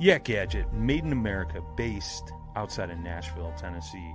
Yak Gadget, made in America, based outside of Nashville, Tennessee.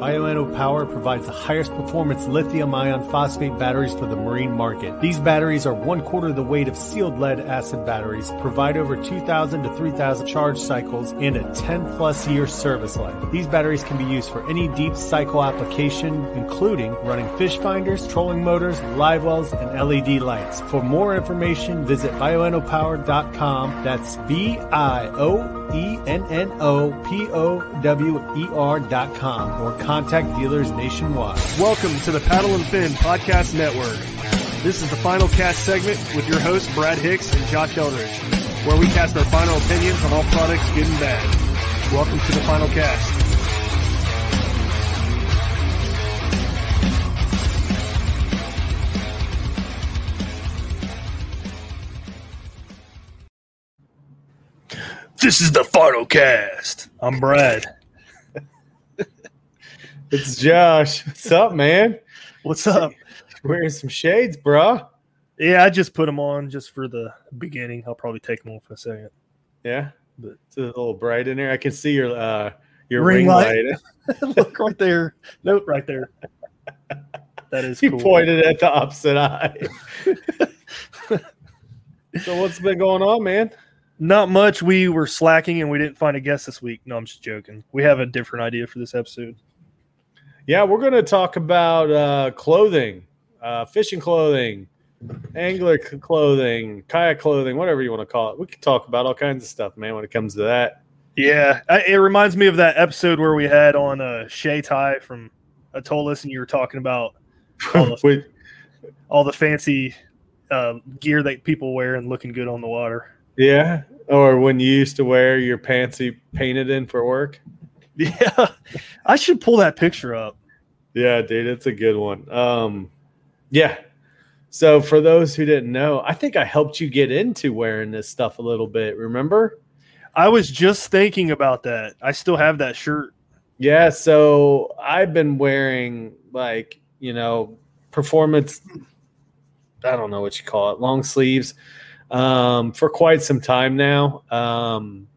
Bioenno Power provides the highest performance lithium iron phosphate batteries for the marine market. These batteries are one quarter the weight of sealed lead acid batteries, provide over 2,000 to 3,000 charge cycles, and a 10 plus year service life. These batteries can be used for any deep cycle application, including running fish finders, trolling motors, live wells, and LED lights. For more information, visit bioennopower.com. That's B I O E N N O P O W E R dot com or contact dealers nationwide. Welcome to the Paddle and Fin Podcast Network. This is the final cast segment with your hosts Brad Hicks and Josh Eldridge, where we cast our final opinions on all products good and bad. Welcome to the final cast. This is the final cast. I'm Brad. It's Josh. What's up, man? What's up? Wearing some shades, bruh. Yeah, I just put them on just for the beginning. I'll probably take them off in a second. Yeah, but it's a little bright in there. I can see your uh your Ring ring, light. light. Look right there. Nope, right there. That is He cool. pointed at the opposite eye. so what's been going on, man? Not much. We were slacking and we didn't find a guest this week. No, I'm just joking. We have a different idea for this episode. Yeah, we're going to talk about uh, clothing, uh, fishing clothing, angler clothing, kayak clothing, whatever you want to call it. We can talk about all kinds of stuff, man, when it comes to that. Yeah, I, it reminds me of that episode where we had on uh, Shay Tai from Atollis, and you were talking about all the, all the fancy uh, gear that people wear and looking good on the water. Yeah, or when you used to wear your pants you painted in for work. Yeah, I should pull that picture up. Yeah, dude, it's a good one. Um, yeah. So for those who didn't know, I think I helped you get into wearing this stuff a little bit. Remember? I was just thinking about that. I still have that shirt. Yeah. So I've been wearing like you know performance. I don't know what you call it, long sleeves, um, for quite some time now. Um,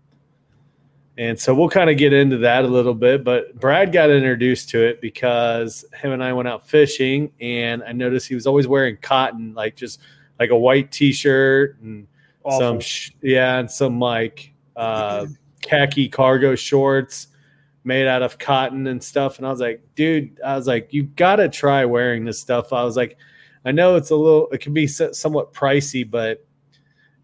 and so we'll kind of get into that a little bit. But Brad got introduced to it because him and I went out fishing, and I noticed he was always wearing cotton, like just like a white T-shirt and Awful. some sh- yeah, and some like uh, khaki cargo shorts made out of cotton and stuff. And I was like, dude, I was like, you've got to try wearing this stuff. I was like, I know it's a little, it can be somewhat pricey, but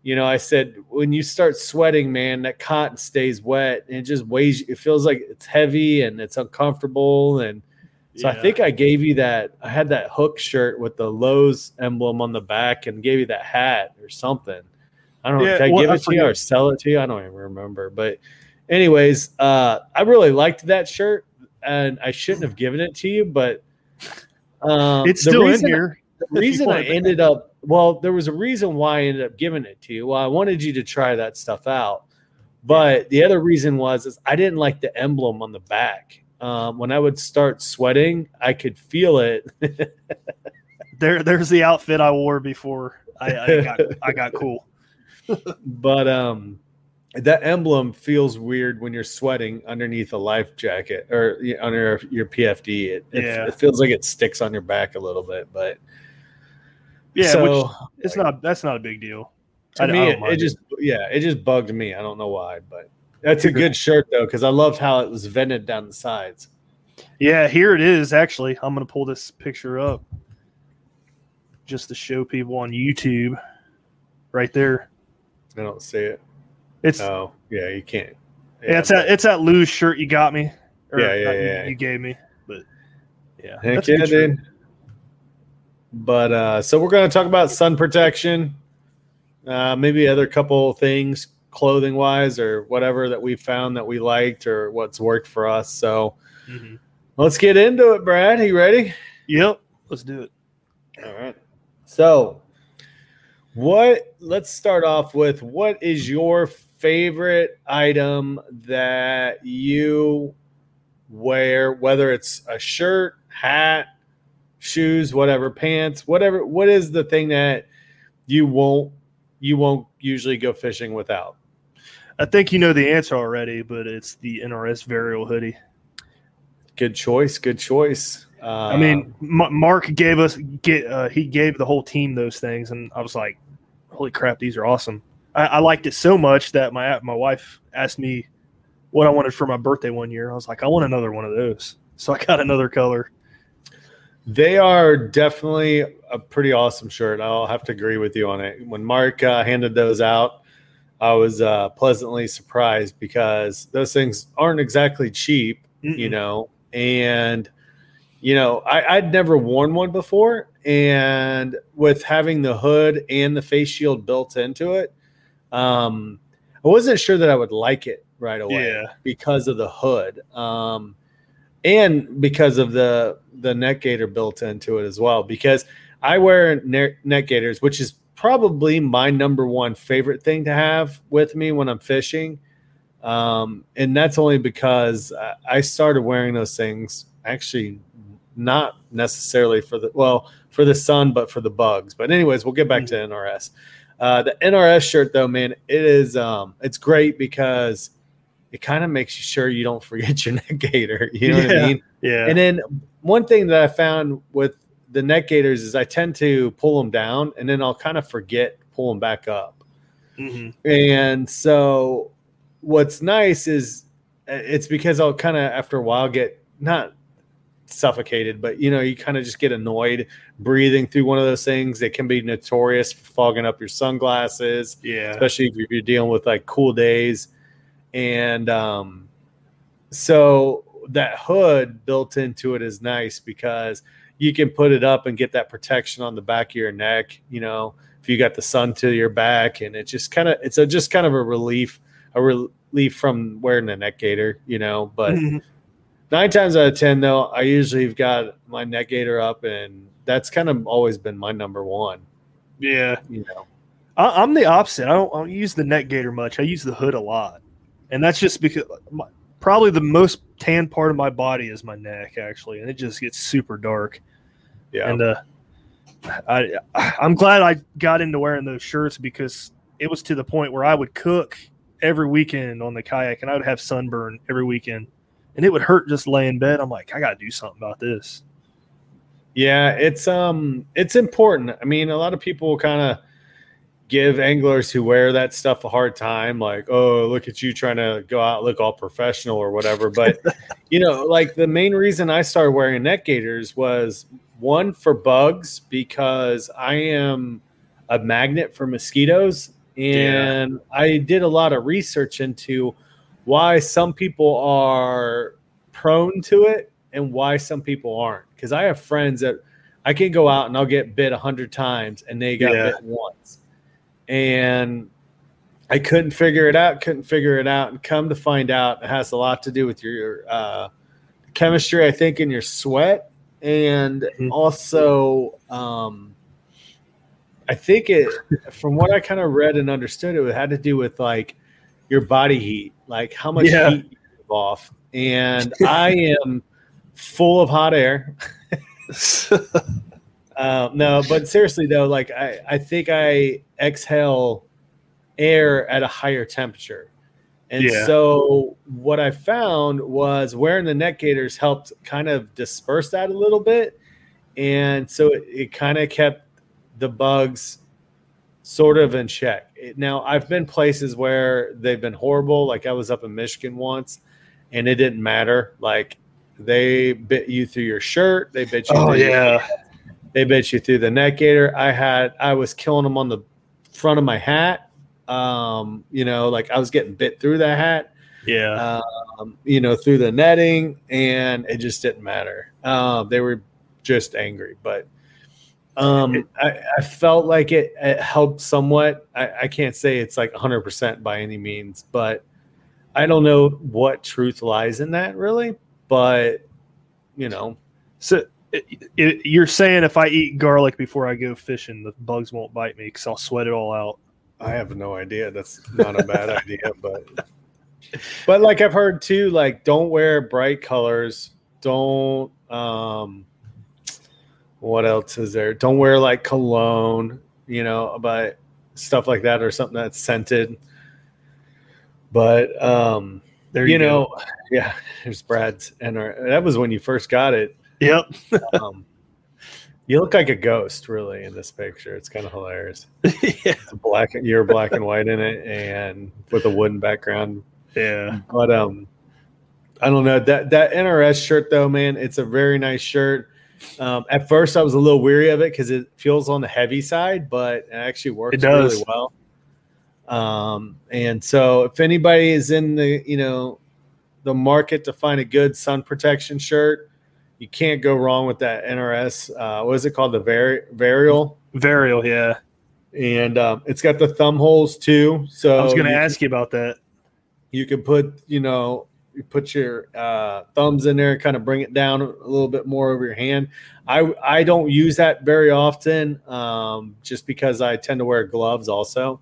you know, I said when you start sweating, man, that cotton stays wet and it just weighs. you- It feels like it's heavy and it's uncomfortable. And so I think I gave you that. I had that Huk shirt with the Lew's emblem on the back and gave you that hat or something. I don't know. Yeah, Did I well, give I it to you or sell it to you? I don't even remember. But, anyways, uh, I really liked that shirt and I shouldn't have given it to you, but um, it's still in here. the reason I ended up well, there was a reason why I ended up giving it to you. Well, I wanted you to try that stuff out. But the other reason was is I didn't like the emblem on the back. Um, when I would start sweating, I could feel it. There, there's the outfit I wore before I, I got I got cool. but um, that emblem feels weird when you're sweating underneath a life jacket or under your PFD. It, it, Yeah. it feels like it sticks on your back a little bit, but Yeah, so which it's not that's not a big deal. to I- I me, don't it, it just yeah, it just bugged me. I don't know why, but that's a good shirt though because I loved how it was vented down the sides. Yeah, here it is. Actually, I'm gonna pull this picture up just to show people on YouTube. Right there, I don't see it. it's Oh yeah, you can't. yeah, it's that it's that loose shirt you got me. Or Yeah, yeah, not you- yeah. You gave me, but yeah, Heck that's a yeah, good shirt. But uh, so we're going to talk about sun protection, uh, maybe other couple things clothing wise or whatever that we found that we liked or what's worked for us. So Mhm. let's get into it, Brad. you ready? Yep, let's do it. All right. So, what? Let's start off with what is your favorite item that you wear, whether it's a shirt, hat, shoes, whatever, pants, whatever. What is the thing that you won't you won't usually go fishing without? I think you know the answer already, but it's the NRS Varial hoodie. Good choice. Good choice. Uh, I mean, M- Mark gave us get uh, he gave the whole team those things, and I was like, "Holy crap, these are awesome!" I, I liked it so much that my my wife asked me what I wanted for my birthday one year. I was like, "I want another one of those," so I got another color. They are definitely a pretty awesome shirt. I'll have to agree with you on it. When Mark uh, handed those out, I was uh, pleasantly surprised because those things aren't exactly cheap, you Mm-mm. know. And you know, I, I'd never worn one before, and with having the hood and the face shield built into it, um, I wasn't sure that I would like it right away Yeah. because of the hood. Um, and because of the the neck gaiter built into it as well because i wear ne- neck gaiters which is probably my number one favorite thing to have with me when i'm fishing. Um, and that's only because I- started wearing those things actually not necessarily for the well for the sun but for the bugs. But anyways we'll get back to nrs uh, the nrs shirt though man it is um, it's great because it kind of makes you sure you don't forget your neck gaiter you know what i mean Yeah, and then one thing that I found with the neck gaiters is I tend to pull them down and then I'll kind of forget pull them back up. Mhm. And so what's nice is uh, it's because I'll kind of after a while get not suffocated, but you know, you kind of just get annoyed breathing through one of those things. It can be notorious for fogging up your sunglasses yeah, especially if you're dealing with like cool days. And um, so that hood built into it is nice because you can put it up and get that protection on the back of your neck. You know, if you got the sun to your back, and it just kind of it's a just kind of a relief, a relief from wearing the neck gaiter. You know, but Mhm. nine times out of ten though, I usually have got my neck gaiter up, and that's kind of always been my number one. yeah. You know. I, I'm the opposite. I don't, I don't use the neck gaiter much. I use the hood a lot, and that's just because my, probably the most tan part of my body is my neck, actually, and it just gets super dark. Yeah. And uh, I I'm glad I got into wearing those shirts because it was to the point where I would cook every weekend on the kayak, and I would have sunburn every weekend, and it would hurt just lay in bed. I'm like, I got to do something about this. Yeah, it's um it's important. I mean, a lot of people kind of give anglers who wear that stuff a hard time like, "Oh, look at you trying to go out look all professional or whatever." But you know, like the main reason I started wearing neck gaiters was one for bugs because I am a magnet for mosquitoes and I did a lot of research into why some people are prone to it and why some people aren't. Because I have friends that I can go out and I'll get bit a hundred times and they got Yeah. bit once. And I couldn't figure it out, couldn't figure it out. And come to find out, it has a lot to do with your uh, chemistry, I think, in your sweat. And Mhm. also, um, I think it, from what I kind of read and understood, it had to do with like your body heat, like how much Yeah. heat you give off. And I am full of hot air. Uh, no, but seriously though, like I, I think I exhale air at a higher temperature. And Yeah. so what I found was wearing the neck gaiters helped kind of disperse that a little bit. And so it, it kind of kept the bugs sort of in check. It, now I've been places where they've been horrible. Like I was up in Michigan once and it didn't matter. Like they bit you through your shirt. They bit you Oh yeah, they bit you through the neck gaiter. I had I was killing them on the front of my hat. Um, you know, like I was getting bit through the hat, yeah. um, you know, through the netting, and it just didn't matter. Um, they were just angry, but um, I, I felt like it, it helped somewhat. I, I can't say it's like 100% by any means, but I don't know what truth lies in that really. But you know, So it, it, you're saying if I eat garlic before I go fishing, the bugs won't bite me because I'll sweat it all out. I have no idea. That's not a bad idea, but but like I've heard too, like don't wear bright colors. Don't um what else is there? Don't wear like cologne, you know, but stuff like that or something that's scented. But um There you, you, know, go. yeah, there's Brad's and our, that was when you first got it. Yep. Um you look like a ghost really in this picture. It's kind of hilarious. yeah. It's black you're black and white in it and with a wooden background Yeah. but um i don't know that that nrs shirt though man it's a very nice shirt um at first i was a little weary of it because it feels on the heavy side but it actually works It really well um and so if anybody is in the you know the market to find a good sun protection shirt you can't go wrong with that nrs uh what is it called the Vari- varial Varial. Yeah. and um, it's got the thumb holes too. So I was going to ask you about that. you can put you know you put your uh, thumbs in there and kind of bring it down a little bit more over your hand i i don't use that very often um, just because i tend to wear gloves also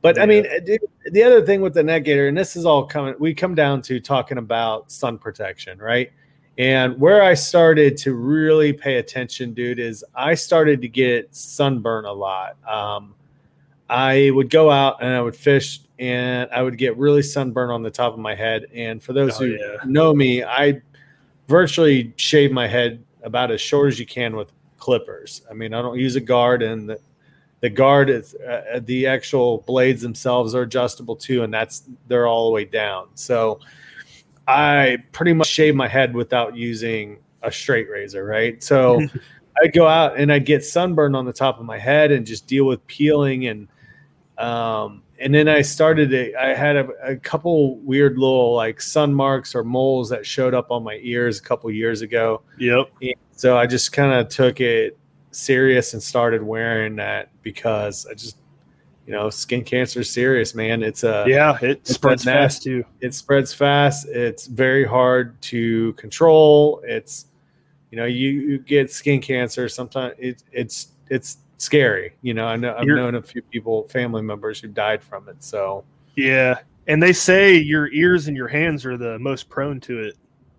but i mean the- the other thing with the neck gaiter and this is all coming we come down to talking about sun protection right and where i started to really pay attention dude is i started to get sunburn a lot um, I would go out and I would fish and I would get really sunburned on the top of my head. And for those Oh, who yeah. know me, I virtually shave my head about as short as you can with clippers. I mean, I don't use a guard, and the, the guard is uh, the actual blades themselves are adjustable too, and that's they're all the way down. So I pretty much shave my head without using a straight razor, right? So I'd go out and I'd get sunburned on the top of my head and just deal with peeling and um and then I started to, I had a, a couple weird little like sun marks or moles that showed up on my ears a couple years ago. Yep. So I just kind of took it serious and started wearing that because I just you know, skin cancer is serious, man. It's a Yeah. It spreads fast too. it spreads fast. It's very hard to control. It's you know you, you get skin cancer. Sometimes it, it's it's scary. You know I know I've You're- known a few people, family members who died from it. So Yeah. And they say your ears and your hands are the most prone to it.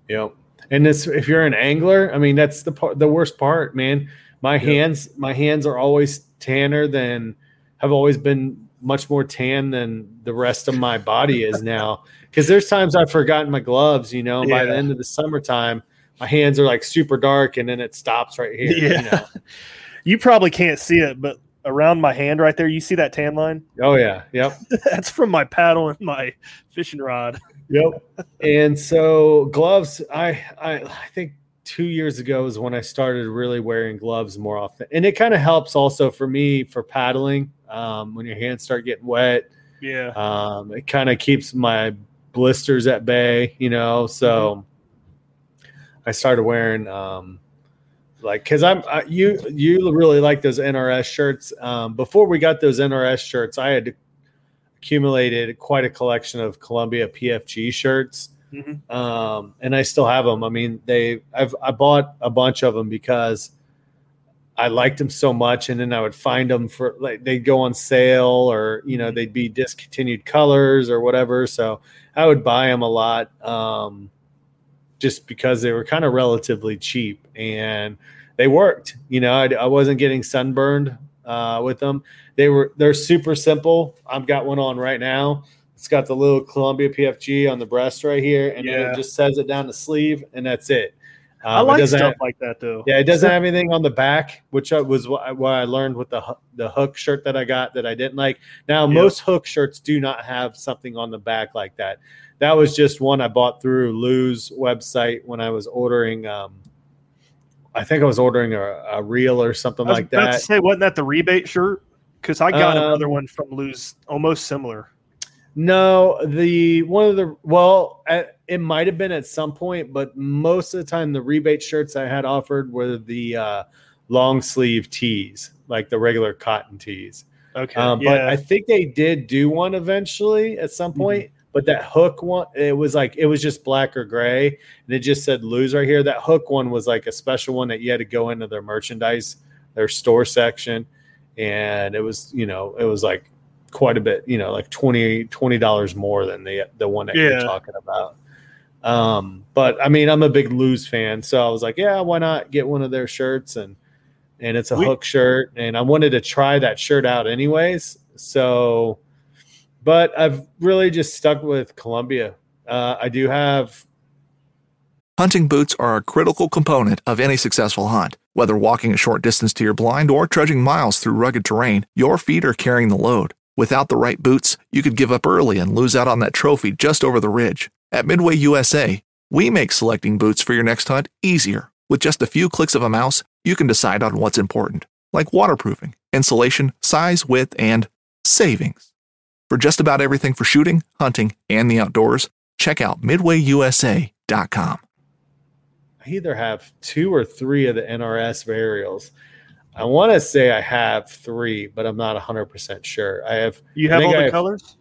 know, and this if you're an angler, I mean that's the part the worst part, man. My hands my hands are always tanner than have always been much more tan than the rest of my body is now. Because there's times I've forgotten my gloves, you know, by the end of the summertime, my hands are like super dark and then it stops right here. you Yeah. know? You probably can't see it, but around my hand right there, you see that tan line? Oh yeah. Yep. That's from my paddle and my fishing rod. Yep. and so gloves, I, I I think two years ago is when I started really wearing gloves more often. And it kind of helps also for me for paddling. Um, when your hands start getting wet. Yeah. Um, it kind of keeps my blisters at bay, you know. So I started wearing um, like because I'm I, you you really like those NRS shirts. Um, before we got those NRS shirts, I had accumulated quite a collection of Columbia PFG shirts. Mhm. Um, and I still have them. I mean, they I've I bought a bunch of them because I liked them so much, and then I would find them for like they'd go on sale, or you know they'd be discontinued colors or whatever. So I would buy them a lot, um, just because they were kind of relatively cheap and they worked. You know, I, I wasn't getting sunburned uh, with them. They were they're super simple. I've got one on right now. It's got the little Columbia PFG on the breast right here, and Yeah. it just says it down the sleeve, and that's it. I Um, it like stuff have- like that though. yeah, it doesn't have anything on the back, which was what I, learned with the the Huk shirt that I got that I didn't like. Now, Yep. most Huk shirts do not have something on the back like that. That was just one I bought through Lew's website when I was ordering. Um, I think I was ordering a, a reel or something I was like about to that. say, wasn't that the rebate shirt? Because I got Um, another one from Lew's, almost similar. No, the one of the well, at, it might have been at some point, but most of the time the rebate shirts I had offered were the uh, long sleeve tees, like the regular cotton tees. Okay, Um, yeah, But I think they did do one eventually at some Mm-hmm. point. But that Huk one, it was like it was just black or gray, and it just said "Lew's" right here. That Huk one was like a special one that you had to go into their merchandise, their store section, and it was you know it was like quite a bit, you know, like 20 dollars more than the the one that Yeah. you're talking about. Um, but I mean, I'm a big Lew's fan, so I was like, yeah, why not get one of their shirts and and it's a We- Huk shirt, and I wanted to try that shirt out anyways. So, but I've really just stuck with Columbia. Uh, I do have Hunting boots are a critical component of any successful hunt. Whether walking a short distance to your blind or trudging miles through rugged terrain, your feet are carrying the load. Without the right boots, you could give up early and lose out on that trophy just over the ridge. At Midway USA, we make selecting boots for your next hunt easier. With just a few clicks of a mouse, you can decide on what's important, like waterproofing, insulation, size, width, and savings. For just about everything for shooting, hunting, and the outdoors, check out midwayusa.com. I either have two or three of the NRS varials. I want to say I have three, but I'm not 100% sure. I have you have all the have- colors.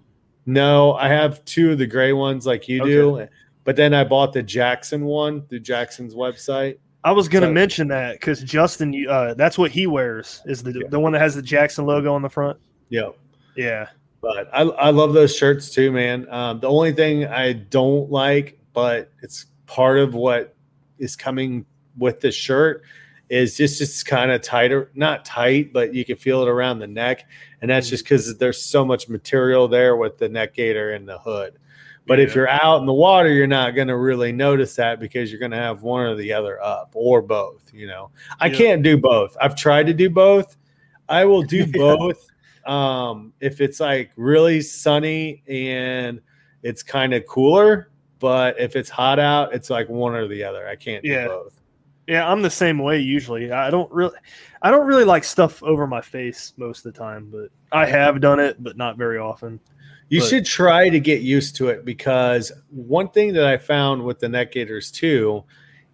no, I have two of the gray ones like you do, but then I bought the Jackson one through Jackson's website. I was going to So- mention that because Justin, uh, that's what he wears is the Yeah. the one that has the Jackson logo on the front. Yeah. Yeah, But I, I love those shirts too, man. Um, the only thing I don't like, but it's part of what is coming with the shirt, is just just kind of tighter, not tight, but you can feel it around the neck, and that's just because there's so much material there with the neck gaiter and the hood. But if you're out in the water, you're not going to really notice that because you're going to have one or the other up or both. You know, I Yeah. can't do both. I've tried to do both. I will do Yeah. both um, if it's like really sunny and it's kind of cooler. But if it's hot out, it's like one or the other. I can't do Yeah. both. Yeah. I'm the same way usually. I don't really, I don't really like stuff over my face most of the time, but I have done it, but not very often. You But- should try to get used to it because one thing that I found with the neck gaiters too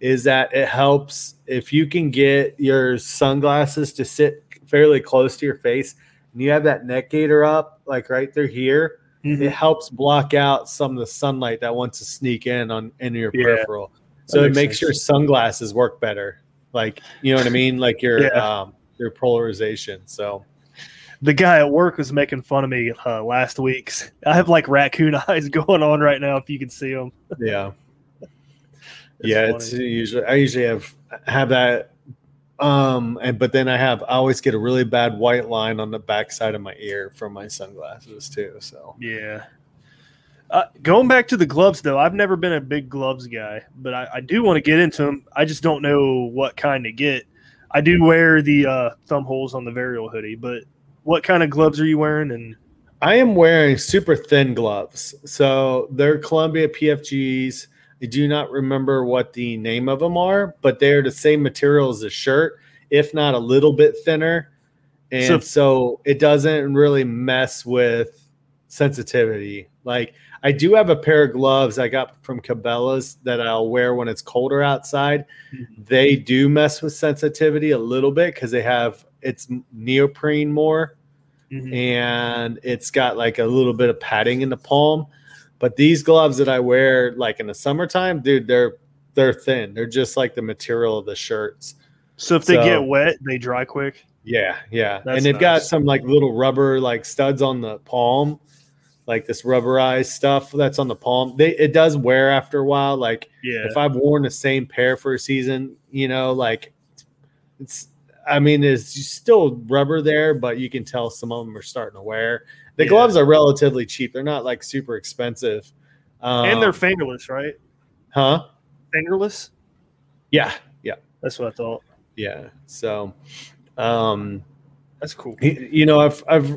is that it helps if you can get your sunglasses to sit fairly close to your face and you have that neck gaiter up like right through here. Mm-hmm. It helps block out some of the sunlight that wants to sneak in on into your Yeah, peripheral. So that it makes makes your sunglasses work better. Like you know what I mean? Like your Yeah. um your polarization. So the guy at work was making fun of me uh, last week. I have like raccoon eyes going on right now. If you can see them, yeah. It's yeah, funny. it's usually I usually have have that um and but then I have I always get a really bad white line on the back side of my ear from my sunglasses too. So yeah. Uh, going back to the gloves, though, I've never been a big gloves guy, but I, I do want to get into them. I just don't know what kind to get. I do wear the uh, thumb holes on the Varial hoodie, but what kind of gloves are you wearing? And I am wearing super thin gloves. So they're Columbia PFGs. I do not remember what the name of them are, but they're the same material as the shirt, if not a little bit thinner. And So- so, it doesn't really mess with sensitivity. Like I do have a pair of gloves I got from Cabela's that I'll wear when it's colder outside. Mm-hmm. They do mess with sensitivity a little bit because they have it's neoprene more mm-hmm. and it's got like a little bit of padding in the palm. But these gloves that I wear, like in the summertime, dude, they're they're thin. They're just like the material of the shirts. So if they So- get wet, they dry quick. Yeah, yeah. That's and they've got some like little rubber like studs on the palm, like this rubberized stuff that's on the palm. They it does wear after a while. Like Yeah. if I've worn the same pair for a season, you know, like it's I mean, there's still rubber there, but you can tell some of them are starting to wear. The Yeah. gloves are relatively cheap. They're not like super expensive. Um, and they're fingerless, right? huh? Fingerless. Yeah, yeah, That's what I thought. yeah. So um That's cool. You know i've i've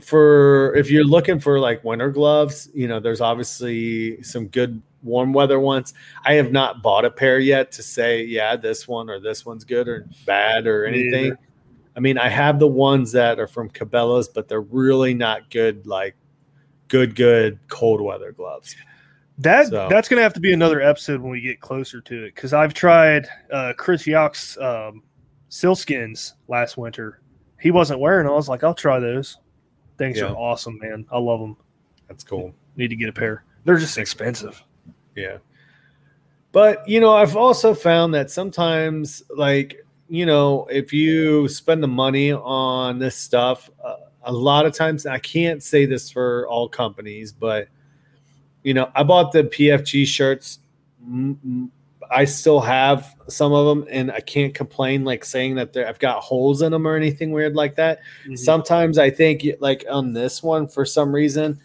for if you're looking for like winter gloves you know there's obviously some good warm weather ones i have not bought a pair yet to say yeah this one or this one's good or bad or anything i mean i have the ones that are from cabela's but they're really not good like good good cold weather gloves That So- that's gonna have to be another episode when we get closer to it because I've tried uh, Chris Yock's um, SealSkinz last winter. He wasn't wearing. 'em. I was like, I'll try those. Things Yeah. are awesome, man. I love them. that's cool Need to get a pair. They're just expensive. Yeah. But, you know, I've also found that sometimes, like, you know, if you spend the money on this stuff, uh, a lot of times, I can't say this for all companies, but, you know, I bought the PFG shirts. Mm, mm, I still have some of them, and I can't complain, like saying that I've got holes in them or anything weird like that. Mhm. Sometimes I think, like on this one, for some reason,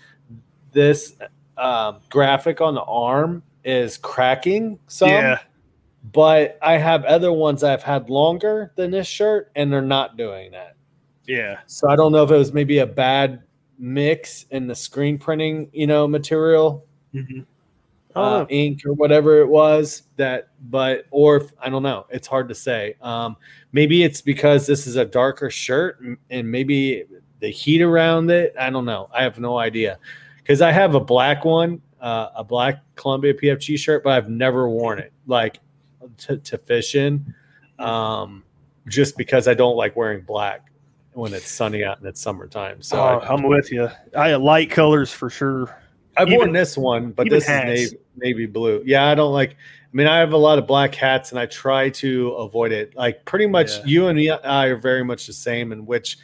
this um, graphic on the arm is cracking some. yeah, But I have other ones I've had longer than this shirt, and they're not doing that. yeah. So I don't know if it was maybe a bad mix in the screen printing, you know, material, Mhm. Uh, ink or whatever it was that, but or if, I don't know. It's hard to say. Um, maybe it's because this is a darker shirt, and- and maybe the heat around it. I don't know. I have no idea because I have a black one, uh, a black Columbia PFG shirt, but I've never worn it like to, to fish in, um, just because I don't like wearing black when it's sunny out and it's summertime. So Oh, I, I'm with you. I light colors for sure. I've even- worn this one, but this hats. is navy, navy blue. Yeah, I don't like. I mean, I have a lot of black hats, and I try to avoid it. Like pretty much, Yeah. you and me, I are very much the same. In which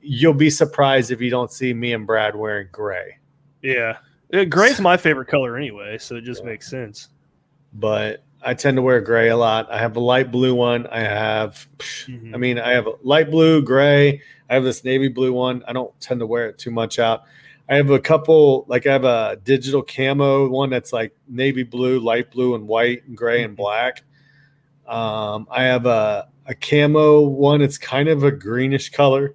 you'll be surprised if you don't see me and Brad wearing gray. Yeah, Uh, gray's my favorite color anyway, so it just Yeah. makes sense. But I tend to wear gray a lot. I have a light blue one. I have, Mhm. I mean, I have a light blue, gray. I have this navy blue one. I don't tend to wear it too much out. I have a couple, like I have a digital camo one that's like navy blue, light blue, and white, and gray, and black. Um, I have a a camo one. It's kind of a greenish color.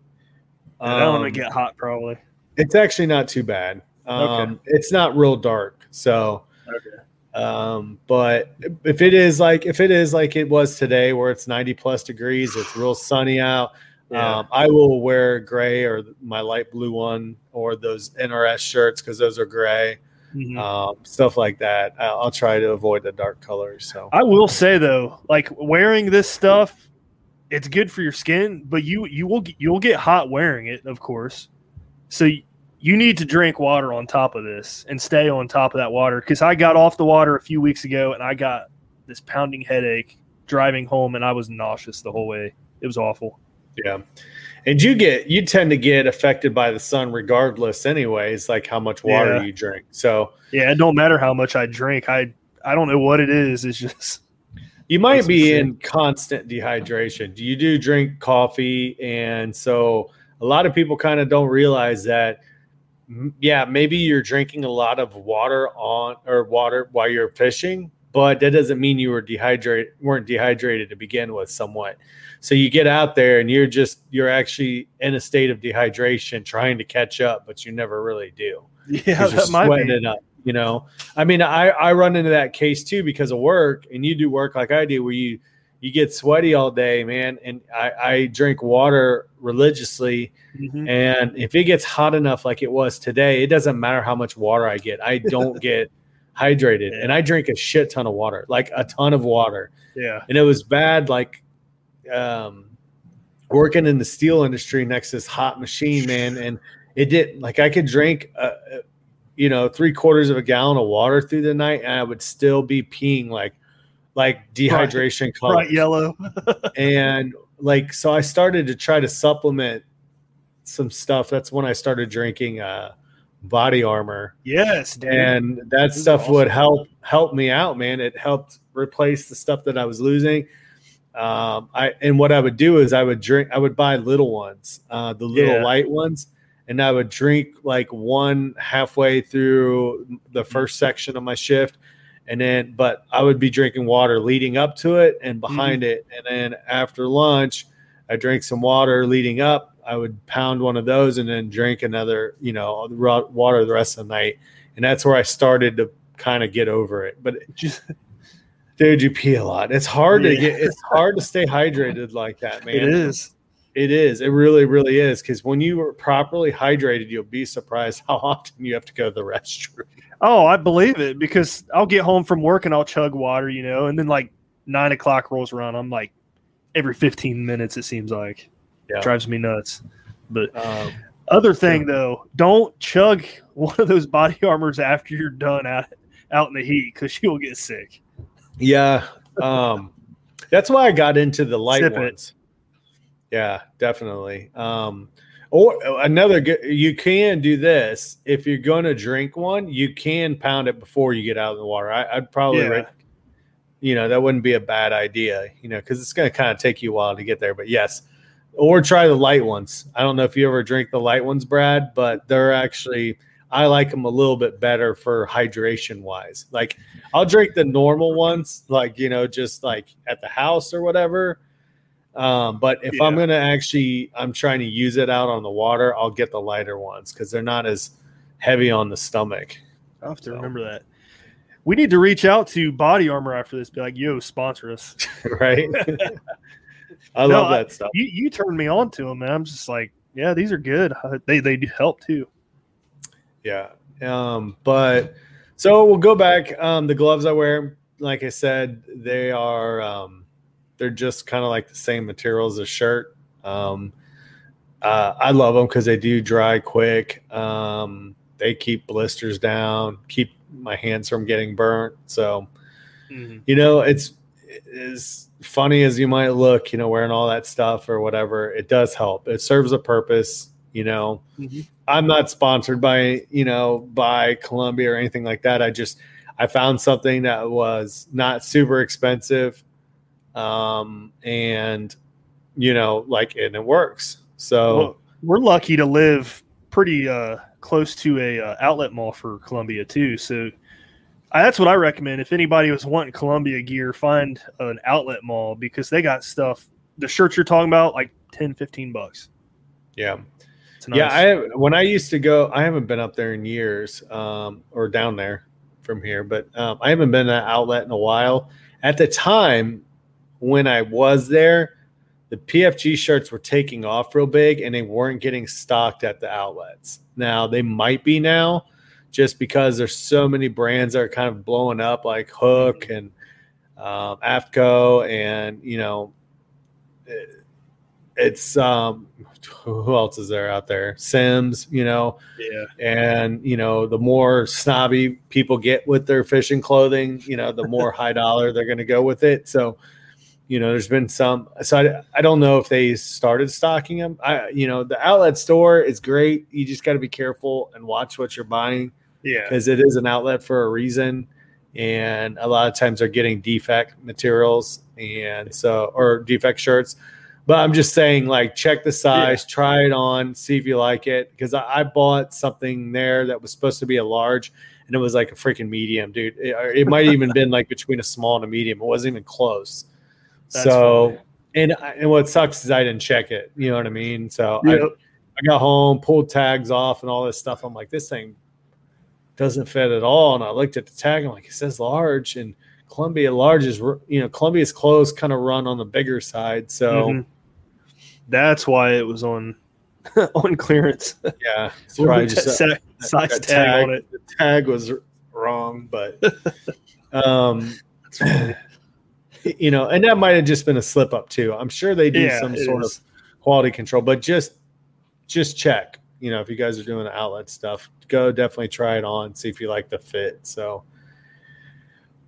I don't want Um, to get hot, probably. It's actually not too bad. Um, It's not real dark, so. Okay. Um, but if it is like if it is like it was today, where it's ninety plus degrees, it's real sunny out. Yeah. Um, I will wear gray or my light blue one or those NRS shirts because those are gray. Mhm. Um, stuff like that. I'll, I'll try to avoid the dark colors. So I will say though, like wearing this stuff, it's good for your skin, but you you will get- you'll get hot wearing it, of course. So you need to drink water on top of this and stay on top of that water. Because I got off the water a few weeks ago and I got this pounding headache driving home, and I was nauseous the whole way. It was awful. Yeah, and you get you tend to get affected by the sun regardless, anyways. Like how much water Yeah. you drink. So Yeah, it don't matter how much I drink. I I don't know what it is. It's just You might be in constant dehydration. Do you do drink coffee, and so a lot of people kind of don't realize that. Yeah, maybe you're drinking a lot of water on or water while you're fishing, but that doesn't mean you were dehydrated weren't dehydrated to begin with somewhat. So you get out there and you're just you're actually in a state of dehydration trying to catch up, but you never really do yeah, that sweating be. it up. You know, I mean, I I run into that case too because of work, and you do work like I do, where you you get sweaty all day, man. And I I drink water religiously, Mhm. and if it gets hot enough like it was today, it doesn't matter how much water I get, I don't get hydrated, and I drink a shit ton of water, like a ton of water Yeah, and it was bad like um working in the steel industry next to this hot machine man and it did like i could drink uh, you know three quarters of a gallon of water through the night and i would still be peeing like like dehydration colors. Bright yellow. and like so I started to try to supplement some stuff. That's when I started drinking uh body armor. yes, dude. And that stuff would help help me out, man. It helped replace the stuff that I was losing. Um, I and what I would do is I would drink. I would buy little ones, uh, the little Yeah. light ones, and I would drink like one halfway through the first section of my shift, and then but I would be drinking water leading up to it and behind it, and then after lunch, I drank some water leading up. I would pound one of those and then drink another, you know, water the rest of the night, and that's where I started to kind of get over it. But Just- dude, you pee a lot. It's hard to get. It's hard to stay hydrated like that, man. it is. It is. It really, really is. Because when you are properly hydrated, you'll be surprised how often you have to go to the restroom. Oh, I believe it because I'll get home from work and I'll chug water, you know, and then like nine o'clock rolls around. I'm like every 15 minutes, it seems like. Yeah. Drives me nuts. But Um, other thing though, don't chug one of those body armors after you're done out out in the heat because you'll get sick. Yeah, um, that's why I got into the light Sip it. ones. Yeah, definitely. Um, or another good, you can do this if you're going to drink one. You can pound it before you get out of the water. I, I'd probably, Yeah. you know, that wouldn't be a bad idea. You know, because it's going to kind of take you a while to get there. But yes, or try the light ones. I don't know if you ever drink the light ones, Brad, but they're actually I like them a little bit better for hydration wise. Like I'll drink the normal ones, like you know, just like at the house or whatever. Um, but if I'm gonna actually, I'm trying to use it out on the water, I'll get the lighter ones because they're not as heavy on the stomach. I'll have to So. remember that. We need to reach out to Body Armor after this. Be like, yo, sponsor us. right? I No, love I- that stuff. You you turned me on to them, and I'm just like, yeah, these are good. They they help too. Yeah. Um, but so we'll go back. Um, the gloves I wear, like I said, they are um, they're just kind of like the same material as a shirt. Um, uh, I love them because they do dry quick. Um, they keep blisters down, keep my hands from getting burnt. So you know, it's as funny as you might look, you know, wearing all that stuff or whatever, it does help. It serves a purpose, you know. Mhm. I'm not sponsored by, you know, by Columbia or anything like that. I just I found something that was not super expensive. Um and you know, like and it works. So Well, we're lucky to live pretty uh, close to a uh, outlet mall for Columbia too. So I, that's what I recommend. If anybody was wanting Columbia gear, find an outlet mall because they got stuff. The shirts you're talking about, like 10, 15 bucks. yeah. Nice. Yeah, I when I used to go, I haven't been up there in years, um, or down there from here, but um, I haven't been to that outlet in a while. At the time when I was there, the PFG shirts were taking off real big, and they weren't getting stocked at the outlets. Now they might be now, just because there's so many brands that are kind of blowing up, like Huk and um, AFTCO, and you know, it- it's um, who else is there out there? Simms, you know, yeah. and you know, the more snobby people get with their fishing clothing, you know, the more high dollar they're going to go with it. So, you know, there's been some. So I, I don't know if they started stocking them. I, you know, the outlet store is great. You just got to be careful and watch what you're buying Yeah. because it is an outlet for a reason. And a lot of times they're getting defect materials and so, or defect shirts. But I'm just saying, like, check the size, try it on, see if you like it. Because I, I bought something there that was supposed to be a large and it was like a freaking medium, dude. It, it might have even been like between a small and a medium. It wasn't even close. That's so, funny. and, I- and what sucks is I didn't check it. You know what I mean? So I, Yep. I got home, pulled tags off and all this stuff. I'm like, this thing doesn't fit at all. And I looked at the tag. I'm like, it says large, and Columbia large is you know Columbia's clothes kind of run on the bigger side. So Mhm. That's why it was on on clearance. yeah, it's probably just Sa- that- size that tag, on it. The tag was wrong, but um, you know, and that might have just been a slip up too. I'm sure they do Yeah, some sort is. of quality control, but just just check. You know, if you guys are doing the outlet stuff, go definitely try it on, see if you like the fit. So,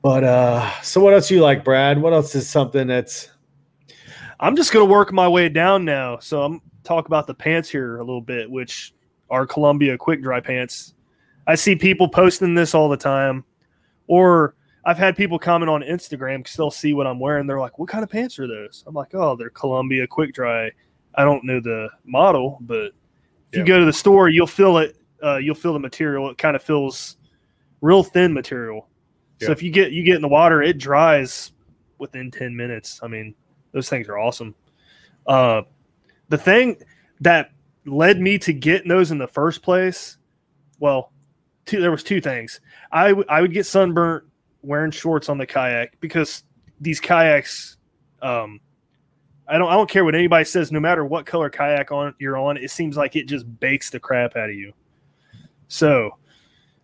But uh, so what else you like, Brad? What else is something that's I'm just gonna work my way down now. So I'm talk about the pants here a little bit, which are Columbia quick dry pants. I see people posting this all the time, or I've had people comment on Instagram because they'll see what I'm wearing. They're like, "What kind of pants are those?" I'm like, "Oh, they're Columbia quick dry." I don't know the model, but if Yeah. you go to the store, you'll feel it. Uh, you'll feel the material. It kind of feels real thin material. So if you get you get in the water, it dries within ten minutes. I mean, those things are awesome. Uh, the thing that led me to getting those in the first place, well, two, there was two things. I w- I would get sunburnt wearing shorts on the kayak because these kayaks, um, I don't I don't care what anybody says. No matter what color kayak on you're on, it seems like it just bakes the crap out of you. So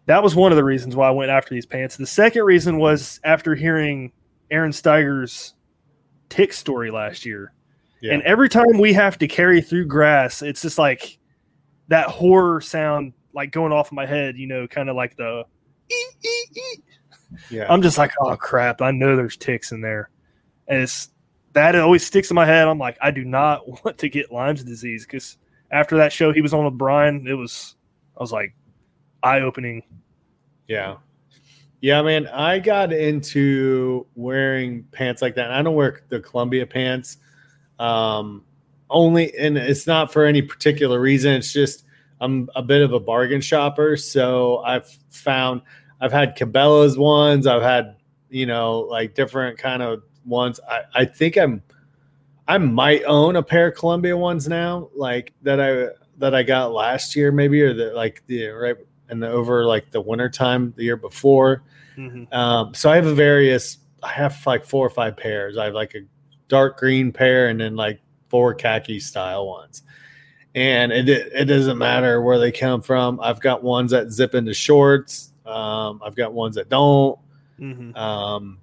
that was one of the reasons why I went after these pants. The second reason was after hearing Aaron Steiger's tick story last year. Yeah. And every time we have to carry through grass, it's just like that horror sound like going off in my head, you know, kind of like the "Ee, ee, ee." yeah? I'm just like, oh crap, I know there's ticks in there. And it's that it always sticks in my head. I'm like, I do not want to get Lyme's disease because after that show he was on with Brian, it was I was like eye opening. Yeah. Yeah, man. I got into wearing pants like that. I don't wear the Columbia pants. Um, only and it's not for any particular reason. It's just I'm a bit of a bargain shopper. So I've found I've had Cabela's ones, I've had, you know, like different kind of ones. I, I think I'm I might own a pair of Columbia ones now, like that I that I got last year, maybe, or the like the right and over like the winter time the year before. Mhm. Um, so I have a various. I have like four or five pairs. I have like a dark green pair and then like four khaki style ones. And it it doesn't matter where they come from. I've got ones that zip into shorts. Um, I've got ones that don't. Mhm. Um,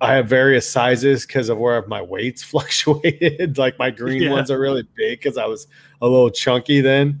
I have various sizes because of where my weights fluctuated. like my green Yeah. ones are really big because I was a little chunky then.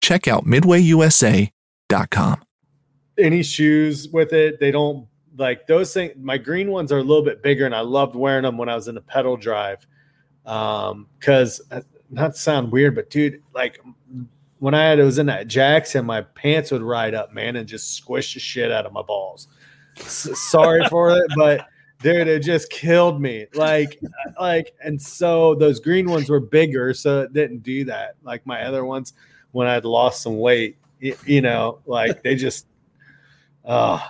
check out midwayusa.com. any shoes with it. They don't like those things. My green ones are a little bit bigger, and I loved wearing them when I was in the pedal drive. Um, because not to sound weird, but dude, like when I had it was in that Jackson, my pants would ride up, man, and just squish the shit out of my balls. Sorry for it, but dude, it just killed me. Like, like, and so those green ones were bigger, so it didn't do that. Like my other ones, when I'd lost some weight, you know, like they just, oh,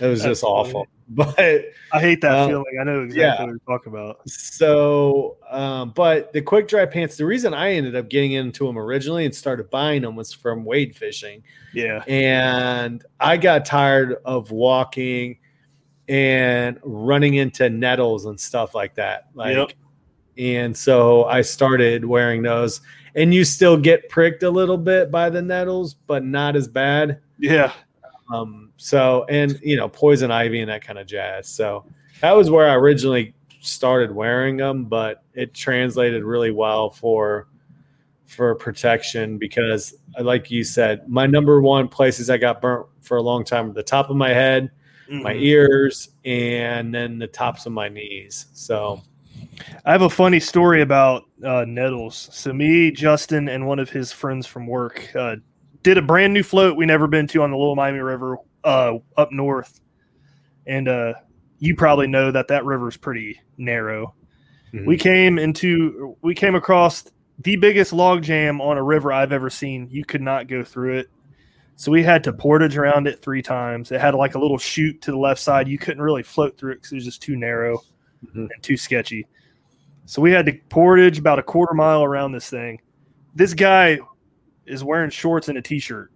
it was That's just awful. But I hate that Um, feeling. I know exactly yeah. what you're talking about. so, um, but the quick dry pants, the reason I ended up getting into them originally and started buying them was from wade fishing. Yeah. And I got tired of walking and running into nettles and stuff like that. Like, Yep. And so I started wearing those. And you still get pricked a little bit by the nettles, but not as bad. Yeah. Um, so and you know, poison ivy and that kind of jazz. So that was where I originally started wearing them, but it translated really well for for protection because like you said, my number one places I got burnt for a long time the top of my head, my Mhm. ears, and then the tops of my knees. So I have a funny story about uh, nettles. So me, Justin, and one of his friends from work uh, did a brand new float we never been to on the Little Miami River uh, up north, and uh, you probably know that that river is pretty narrow. Mhm. We came into we came across the biggest log jam on a river I've ever seen. You could not go through it. So we had to portage around it three times. It had like a little chute to the left side. You couldn't really float through it because it was just too narrow Mhm. and too sketchy. So we had to portage about a quarter mile around this thing. This guy is wearing shorts and a t-shirt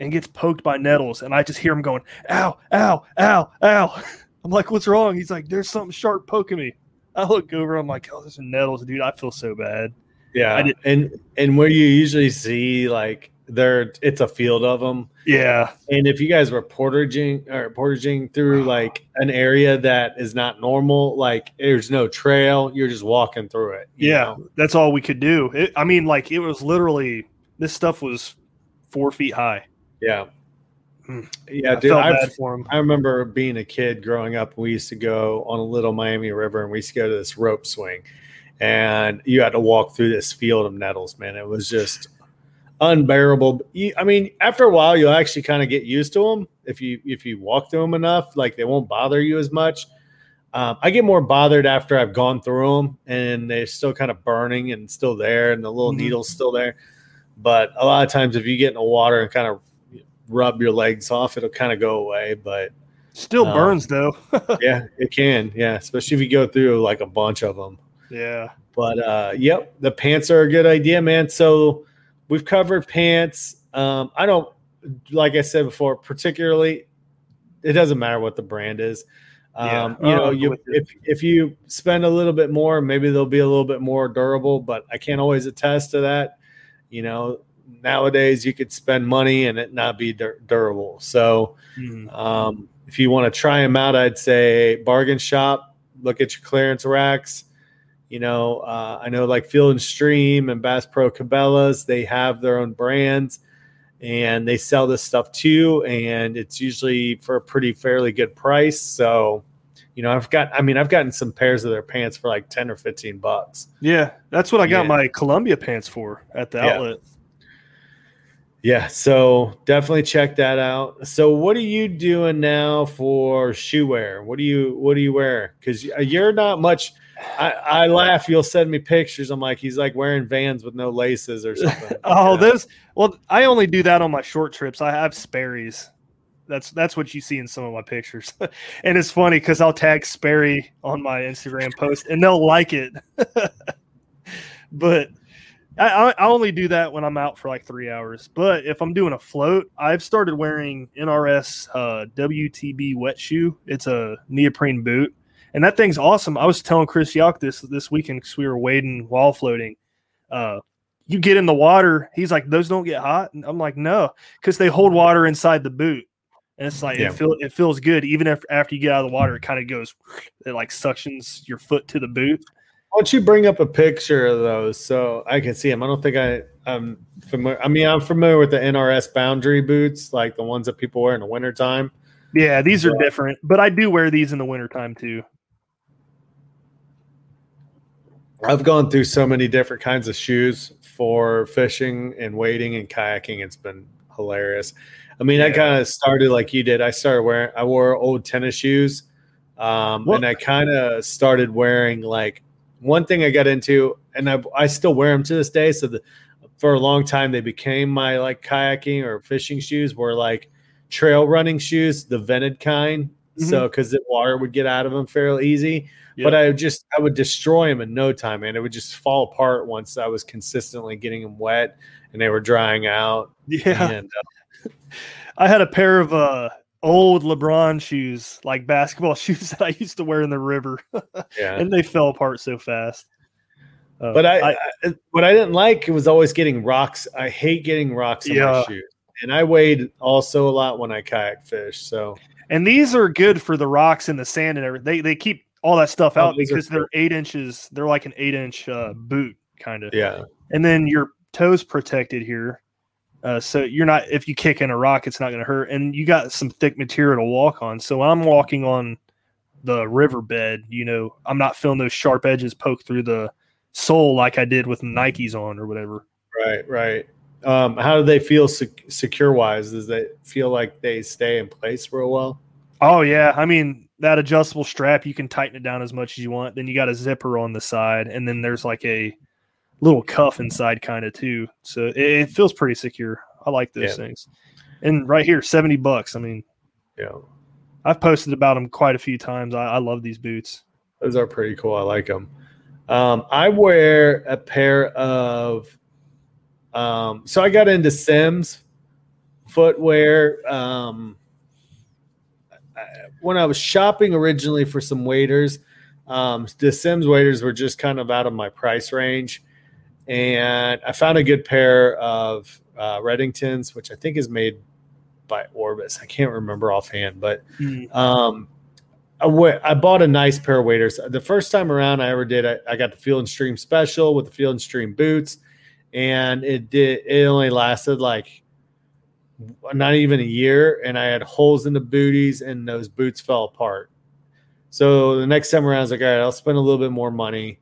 and gets poked by nettles, and I just hear him going, "Ow, ow, ow, ow." I'm like, what's wrong? He's like, there's something sharp poking me. I look over, I'm like, oh, there's nettles, dude. I feel so bad. Yeah, and and where you usually see like there, it's a field of them. Yeah, and if you guys were portaging or portaging through like an area that is not normal, like there's no trail, you're just walking through it. Yeah, know? that's all we could do. It, I mean, like it was literally this stuff was four feet high. Yeah. Hmm. Yeah, I dude. felt I, bad for him. I remember being a kid growing up. We used to go on a little Miami River, and we used to go to this rope swing, and you had to walk through this field of nettles. Man, it was just unbearable. I mean, after a while, you'll actually kind of get used to them if you if you walk through them enough. Like they won't bother you as much. Um, I get more bothered after I've gone through them and they're still kind of burning and still there, and the little Mhm. needle's still there. But a lot of times, if you get in the water and kind of rub your legs off, it'll kind of go away. But Still Um, burns though. yeah, it can. Yeah, especially if you go through like a bunch of them. yeah. But uh, yep, the pants are a good idea, man. So we've covered pants. Um, I don't like I said before, particularly. It doesn't matter what the brand is. Yeah, Um, you know, you if if you spend a little bit more, maybe they'll be a little bit more durable. But I can't always attest to that. You know, nowadays you could spend money and it not be dur- durable. So Mhm. um, if you want to try them out, I'd say bargain shop. Look at your clearance racks. You know, uh, I know like Field and Stream and Bass Pro Cabela's, they have their own brands and they sell this stuff too. And it's usually for a pretty fairly good price. So, you know, I've got, I mean, I've gotten some pairs of their pants for like 10 or 15 bucks. Yeah, that's what I got Yeah. my Columbia pants for at the Yeah. outlet. Yeah, so definitely check that out. So, what are you doing now for shoe wear? What do you what do you wear? Because you're not much. I, I laugh. You'll send me pictures. I'm like, he's like wearing Vans with no laces or something. Oh, Yeah. those. Well, I only do that on my short trips. I have Sperry's. That's that's what you see in some of my pictures, and it's funny because I'll tag Sperry on my Instagram post, and they'll like it. but I, I I only do that when I'm out for like three hours. But if I'm doing a float, I've started wearing NRS uh, WTB wet shoe. It's a neoprene boot, and that thing's awesome. I was telling Chris Yock this this weekend because we were wading while floating. Uh, you get in the water. He's like, those don't get hot. And I'm like, no, because they hold water inside the boot. And it's like Yeah. it feel it feels good. Even if after you get out of the water, it kind of goes it like suctions your foot to the boot. Why don't you bring up a picture of those so I can see them? I don't think I I'm familiar. I mean, I'm familiar with the NRS boundary boots, like the ones that people wear in the wintertime. Yeah, these are different, but I do wear these in the wintertime too. I've gone through so many different kinds of shoes for fishing and wading and kayaking. It's been hilarious. I mean, I kind of started like you did. I started wearing, I wore old tennis shoes. Um, What- and I kind of started wearing like one thing I got into, and I, I still wear them to this day. So the, for a long time, they became my like kayaking or fishing shoes were like trail running shoes, the vented kind. So, because the water would get out of them fairly easy but I would just I would destroy them in no time, man. it would just fall apart once I was consistently getting them wet and they were drying out. Yeah, And uh, I had a pair of uh old LeBron shoes, like basketball shoes that I used to wear in the river, yeah, and they fell apart so fast. Uh, but I, I what I didn't like was always getting rocks. I hate getting rocks in Yeah. my shoes, and I wade also a lot when I kayak fish. So And these are good for the rocks and the sand and everything. They they keep all that stuff Oh, out are because they're eight inches. They're like an eight inch uh, boot kind of. yeah, And then your toes protected here, uh, so you're not if you kick in a rock, it's not going to hurt. And you got some thick material to walk on. So when I'm walking on the riverbed, you know, I'm not feeling those sharp edges poke through the sole like I did with Nikes on or whatever. right, right. Um, how do they feel sec- secure wise? Does they feel like they stay in place real well? Oh yeah, I mean that adjustable strap, you can tighten it down as much as you want. Then you got a zipper on the side, and then there's like a little cuff inside, kind of too. So it, it feels pretty secure. I like those Yeah. things. And right here, seventy bucks. I mean, Yeah, I've posted about them quite a few times. I, I love these boots. those are pretty cool. I like them. Um, I wear a pair of. Um, so I got into Simms footwear. Um, when I was shopping originally for some waders, um, the Simms waders were just kind of out of my price range, and I found a good pair of uh, Redingtons, which I think is made by Orvis. I can't remember offhand, but Mm. um, I bought a nice pair of waders. The first time around I ever did, I, I got the Field and Stream special with the Field and Stream boots, and it did. It only lasted like not even a year, and I had holes in the booties, and those boots fell apart. So the next time around, I was like, all right, I'll spend a little bit more money.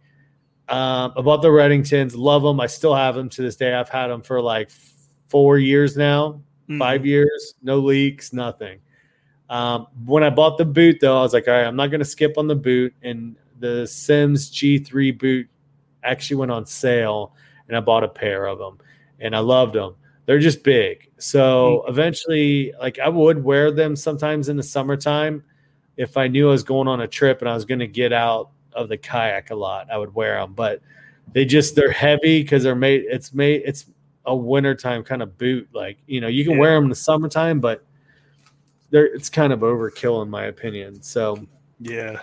Um, I bought the Redingtons, love them. I still have them to this day. I've had them for like four years now, Mm. five years, no leaks, nothing. Um, when I bought the boot, though, I was like, all right, I'm not going to skip on the boot. And the Simms G3 boot actually went on sale, and I bought a pair of them, and I loved them. They're just big. So mm-hmm. eventually, like I would wear them sometimes in the summertime if I knew I was going on a trip and I was going to get out of the kayak a lot. I would wear them, but they just they're heavy because they're made. It's made. It's a wintertime kind of boot. Like you know, you can Yeah. wear them in the summertime, but they're it's kind of overkill in my opinion. So Yeah.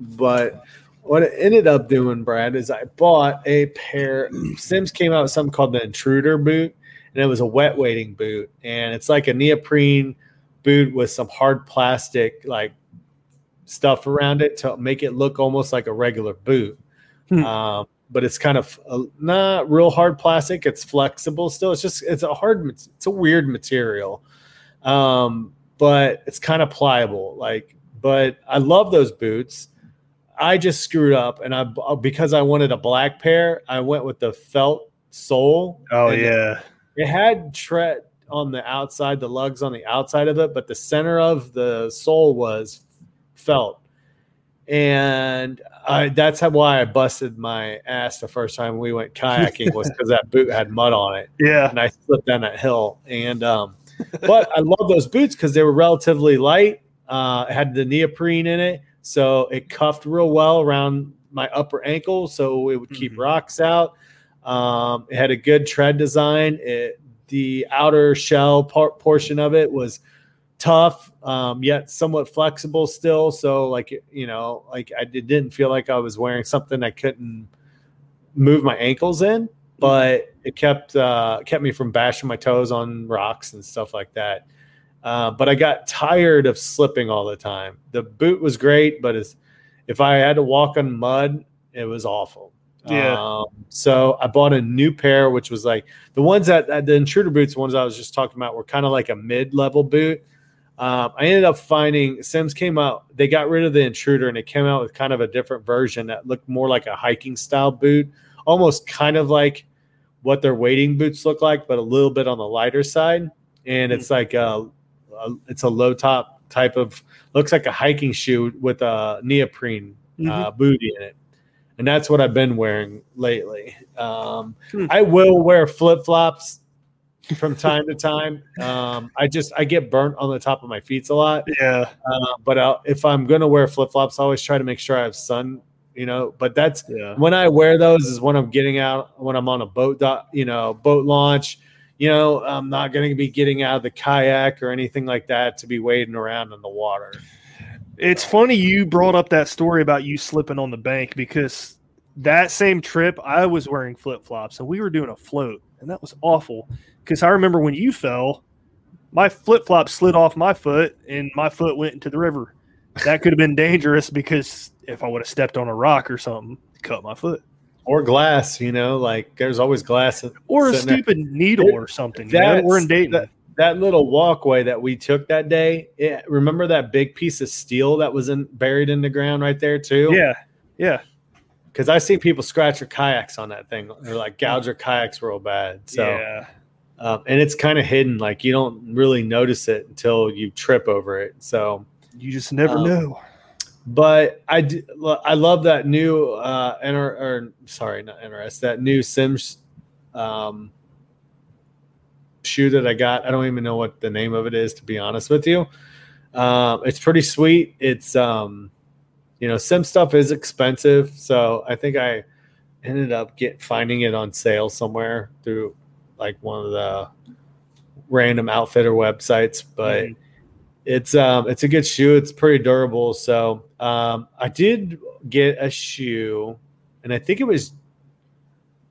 but what it ended up doing, Brad, is I bought a pair. Simms came out with something called the Intruder boot, and it was a wet wading boot, and it's like a neoprene boot with some hard plastic like stuff around it to make it look almost like a regular boot. Hmm. Um, but it's kind of uh, not real hard plastic. It's flexible still. It's just it's a hard. It's a weird material, um, but it's kind of pliable. Like, but I love those boots. I just screwed up, and I because I wanted a black pair, I went with the felt sole. Oh yeah. It had tread on the outside, the lugs on the outside of it, but the center of the sole was felt. And I, that's how, why I busted my ass the first time we went kayaking was because that boot had mud on it, Yeah. and I slipped down that hill. And um, but I love those boots because they were relatively light. Uh, it had the neoprene in it, so it cuffed real well around my upper ankle, so it would keep Mhm. rocks out. Um, it had a good tread design. It, the outer shell part, portion of it was tough, um, yet somewhat flexible still. So, like you know, like I did, didn't feel like I was wearing something I couldn't move my ankles in, but it kept uh, kept me from bashing my toes on rocks and stuff like that. Uh, but I got tired of slipping all the time. The boot was great, but if I had to walk on mud, it was awful. Yeah. Um, so I bought a new pair, which was like the ones that that- the intruder boots, the ones I was just talking about, were kind of like a mid level boot. Um, I ended up finding Simms came out. They got rid of the intruder and it came out with kind of a different version that looked more like a hiking style boot, almost kind of like what their wading boots look like, but a little bit on the lighter side. And it's like a, a it's a low top type of looks like a hiking shoe with a neoprene uh, booty in it. And that's what I've been wearing lately. Um, Hmm. I will wear flip flops from time to time. Um, I just I get burnt on the top of my feet a lot. Yeah. Uh, but i if I'm gonna wear flip flops, I always try to make sure I have sun. You know, but that's Yeah. when I wear those is when I'm getting out when I'm on a boat, you know, boat launch. You know, I'm not going to be getting out of the kayak or anything like that to be wading around in the water. It's funny you brought up that story about you slipping on the bank because that same trip I was wearing flip flops and we were doing a float and that was awful because I remember when you fell, my flip flop slid off my foot and my foot went into the river. That could have been dangerous because if I would have stepped on a rock or something, cut my foot Or glass, you know, like there's always glass. or a sitting there. stupid needle or something. you know? We're in Dayton. that- that little walkway that we took that day. It, remember that big piece of steel that was in buried in the ground right there too? yeah, yeah, Because I see people scratch their kayaks on that thing or like gouge their kayaks real bad. So yeah. um, and it's kind of hidden. Like you don't really notice it until you trip over it. So, You just never Um, know. but I do, I love that new uh, NR, or sorry, not NRS, that new Simms um, shoe that I got. I don't even know what the name of it is, to be honest with you. Um, it's pretty sweet. It's um, you know, Simms stuff is expensive, so I think I ended up get finding it on sale somewhere through like one of the random outfitter websites. But Mhm. it's um it's a good shoe. It's pretty durable. So um I did get a shoe, and I think it was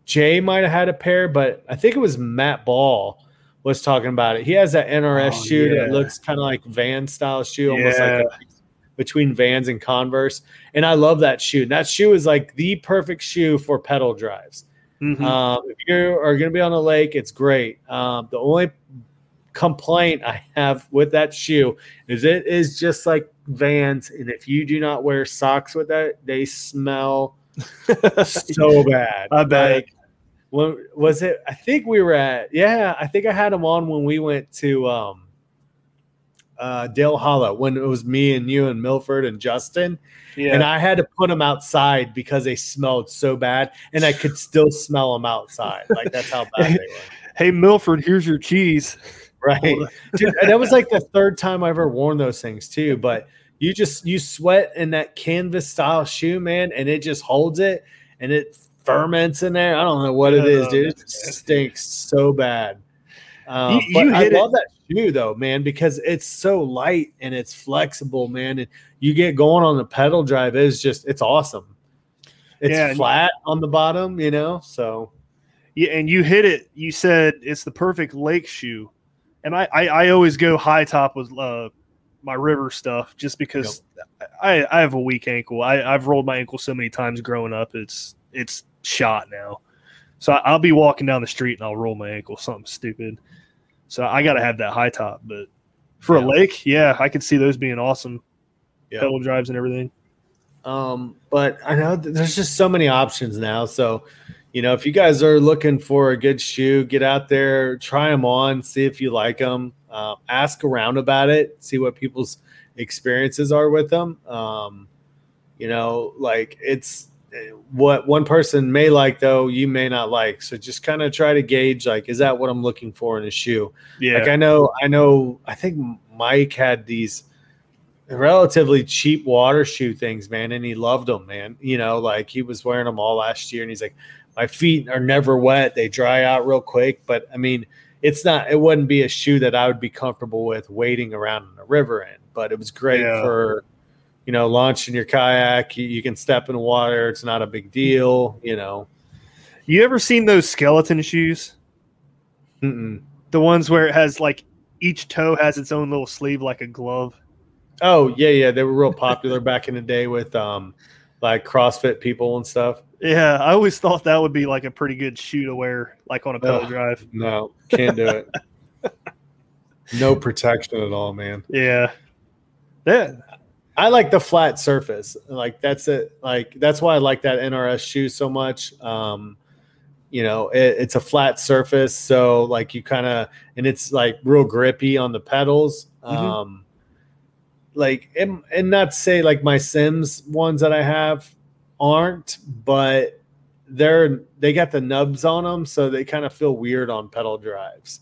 Jay might have had a pair, but I think it was Matt Ball was talking about it. He has that NRS Oh, shoe yeah. that looks kind of like Van style shoe, almost like a, between Vans and Converse. And I love that shoe. That shoe is like the perfect shoe for pedal drives. Mhm. Um, if you are going to be on the lake, it's great. Um, the only complaint I have with that shoe is it is just like Vans, and if you do not wear socks with that, they smell so bad. I bet. Like, when was it? I think we were at. Yeah, I think I had them on when we went to um, uh, Dale Hollow when it was me and you and Milford and Justin yeah. and I had to put them outside because they smelled so bad, and I could still smell them outside. Like that's how bad they were. hey Milford, here's your cheese. Right, dude. That was like the third time I ever worn those things too. But you just you sweat in that canvas style shoe, man, and it just holds it, and it ferments in there. I don't know what it is, dude. It stinks so bad. Um, You- but you I it- love that shoe though, man, because it's so light and it's flexible, man. And you get going on the pedal drive is just it's awesome. It's Yeah, flat on the bottom, you know. So Yeah, and you hit it. You said it's the perfect lake shoe, and I I, I always go high top with uh, my river stuff just because I I have a weak ankle. I I've rolled my ankle so many times growing up. It's it's shot now. So I'll be walking down the street and I'll roll my ankle, something stupid. So I got to have that high top. But for Yeah. a lake, yeah, I could see those being awesome. Yeah. Pedal drives and everything. Um, but I know there's just so many options now. So, you know, if you guys are looking for a good shoe, get out there, try them on, see if you like them, uh, ask around about it, see what people's experiences are with them. Um, you know, like it's what one person may like, though, you may not like. So just kind of try to gauge, like, is that what I'm looking for in a shoe? Yeah, Like I know, I know, I think Mike had these relatively cheap water shoe things, man, and he loved them, man. You know, like he was wearing them all last year, and he's like, my feet are never wet; they dry out real quick. But I mean, it's not, it wouldn't be a shoe that I would be comfortable with wading around in a river in. But it was great Yeah. for, you know, launching your kayak. You, you can step in water; it's not a big deal. You know. you ever seen those skeleton shoes? Mm-mm. The ones where it has like each toe has its own little sleeve, like a glove. Oh yeah, yeah, they were real popular back in the day with um, like CrossFit people and stuff. Yeah, I always thought that would be like a pretty good shoe to wear, like on a pedal drive. No, can't do it. no protection at all, man. Yeah, yeah, I like the flat surface. Like that's it. Like that's why I like that NRS shoe so much. Um, you know, it, it's a flat surface, so like you kind of and it's like real grippy on the pedals. Mhm. Um, like and, and not say like my Simms ones that I have aren't, but they're they got the nubs on them, so they kind of feel weird on pedal drives.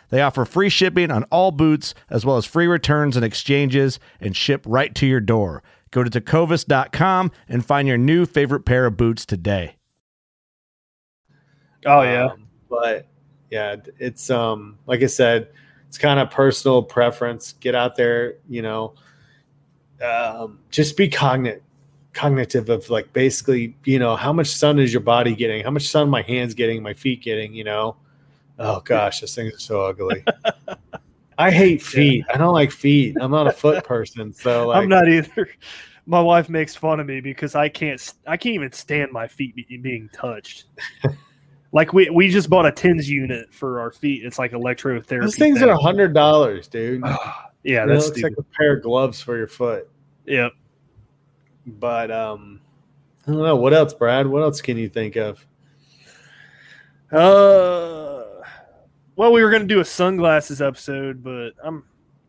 They offer free shipping on all boots, as well as free returns and exchanges, and ship right to your door. Go to tecovas.com and find your new favorite pair of boots today. oh yeah, Um, but yeah, it's um like I said, it's kind of personal preference. Get out there, you know, um, just be cognit cognitive of like basically, you know, how much sun is your body getting? How much sun my hands getting? My feet getting? You know? Oh gosh, those things are so ugly. I hate feet. I don't like feet. I'm not a foot person, so like I'm not either. my wife makes fun of me because I can't I can't even stand my feet be, being touched. like we we just bought a TENS unit for our feet. It's like electrotherapy. Those things thing. are a hundred dollars, dude. yeah, It that's looks stupid. like a pair of gloves for your foot. Yep. But um, I don't know what else, Brad. What else can you think of? Uh, well, we were going to do a sunglasses episode, but I'm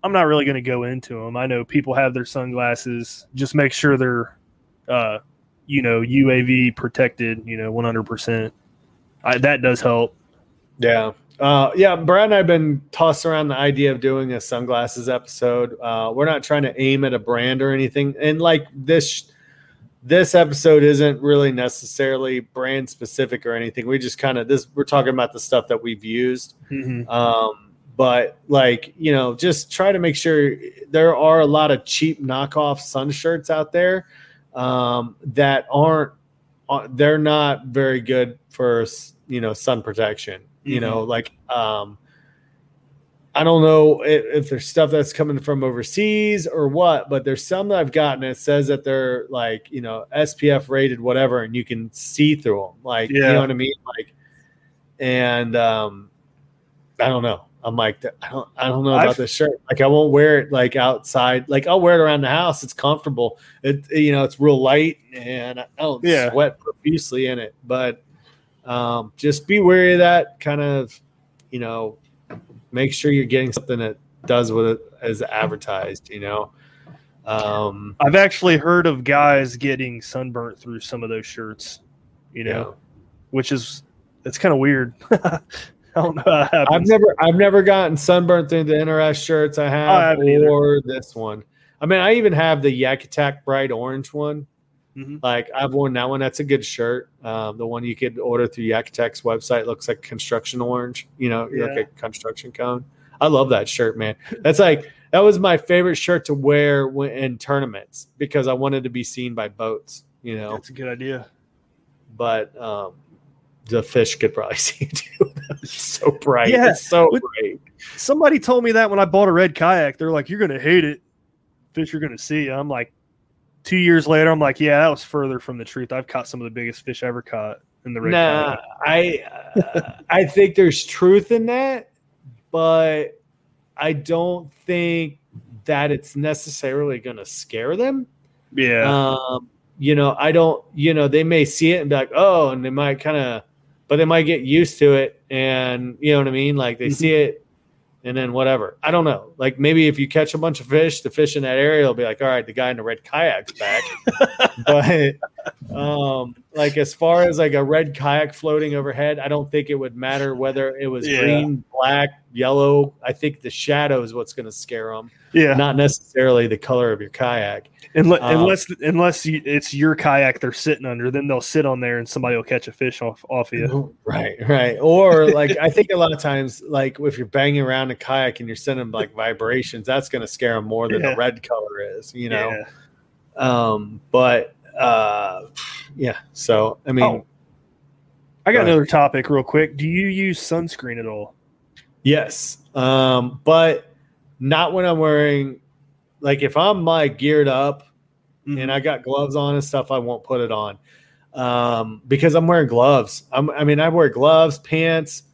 I'm not really going to go into them. I know people have their sunglasses. Just make sure they're, uh, you know, UAV protected. You know, 100. percent That does help. Yeah. Uh, yeah, Brad and I have been tossing around the idea of doing a sunglasses episode. Uh, we're not trying to aim at a brand or anything, and like this, this episode isn't really necessarily brand specific or anything. We just kind of this we're talking about the stuff that we've used. Mhm. Um, but like you know, just try to make sure there are a lot of cheap knockoff sun shirts out there um, that aren't. uh, They're not very good for you know sun protection. You know, like um, I don't know if, if there's stuff that's coming from overseas or what, but there's some that I've gotten that says that they're like you know SPF rated whatever, and you can see through them. Like you know what I mean? Like, and um, I don't know. I'm like, I don't, I don't know about I've- this shirt. Like, I won't wear it like outside. Like, I'll wear it around the house. It's comfortable. It, you know, it's real light, and I don't Yeah. sweat profusely in it. But um, just be wary of that. Kind of, you know, make sure you're getting something that does what it is advertised. You know, um, I've actually heard of guys getting sunburnt through some of those shirts. You know, Yeah. which is it's kind of weird. I don't know. How that I've never I've never gotten sunburnt through the NRS shirts I have, either. or this one. I mean, I even have the Yak Attack bright orange one. Mhm. Like I've worn that one. That's a good shirt. Um, the one you could order through Yak Attack's website looks like construction orange. You know, like a construction cone. I love that shirt, man. That's like that was my favorite shirt to wear when, in tournaments because I wanted to be seen by boats. You know, That's a good idea. but um, the fish could probably see it too. so bright. Yeah. It's so With- bright. Somebody told me that when I bought a red kayak. They're like, "You're gonna hate it. Fish you're gonna see." I'm like, two years later, I'm like, "Yeah, that was further from the truth. I've caught some of the biggest fish ever caught in the red Nah, kayak." I uh, I think there's truth in that, but I don't think that it's necessarily going to scare them. Yeah, Um, you know, I don't. You know, they may see it and be like, "Oh," and they might kind of, but they might get used to it, and you know what I mean. Like they see it, and then whatever. I don't know. Like maybe if you catch a bunch of fish, the fish in that area will be like, "All right, the guy in the red kayak's back." but um, like as far as like a red kayak floating overhead, I don't think it would matter whether it was Yeah. green, black, yellow. I think the shadow is what's going to scare them, yeah. not necessarily the color of your kayak. Unless, um, unless unless you, it's your kayak they're sitting under, then they'll sit on there and somebody will catch a fish off off of you. Right, right. Or like I think a lot of times, like if you're banging around a kayak and you're sending like vibrations, that's going to scare them more than Yeah. the red color is, you know. Yeah. Um, but uh, yeah. So I mean, Oh. I got Go another topic real quick. Do you use sunscreen at all? yes. Um, but not when I'm wearing. Like if I'm like geared up and I got gloves on and stuff, I won't put it on um, because I'm wearing gloves. I'm, I mean, I wear gloves, pants,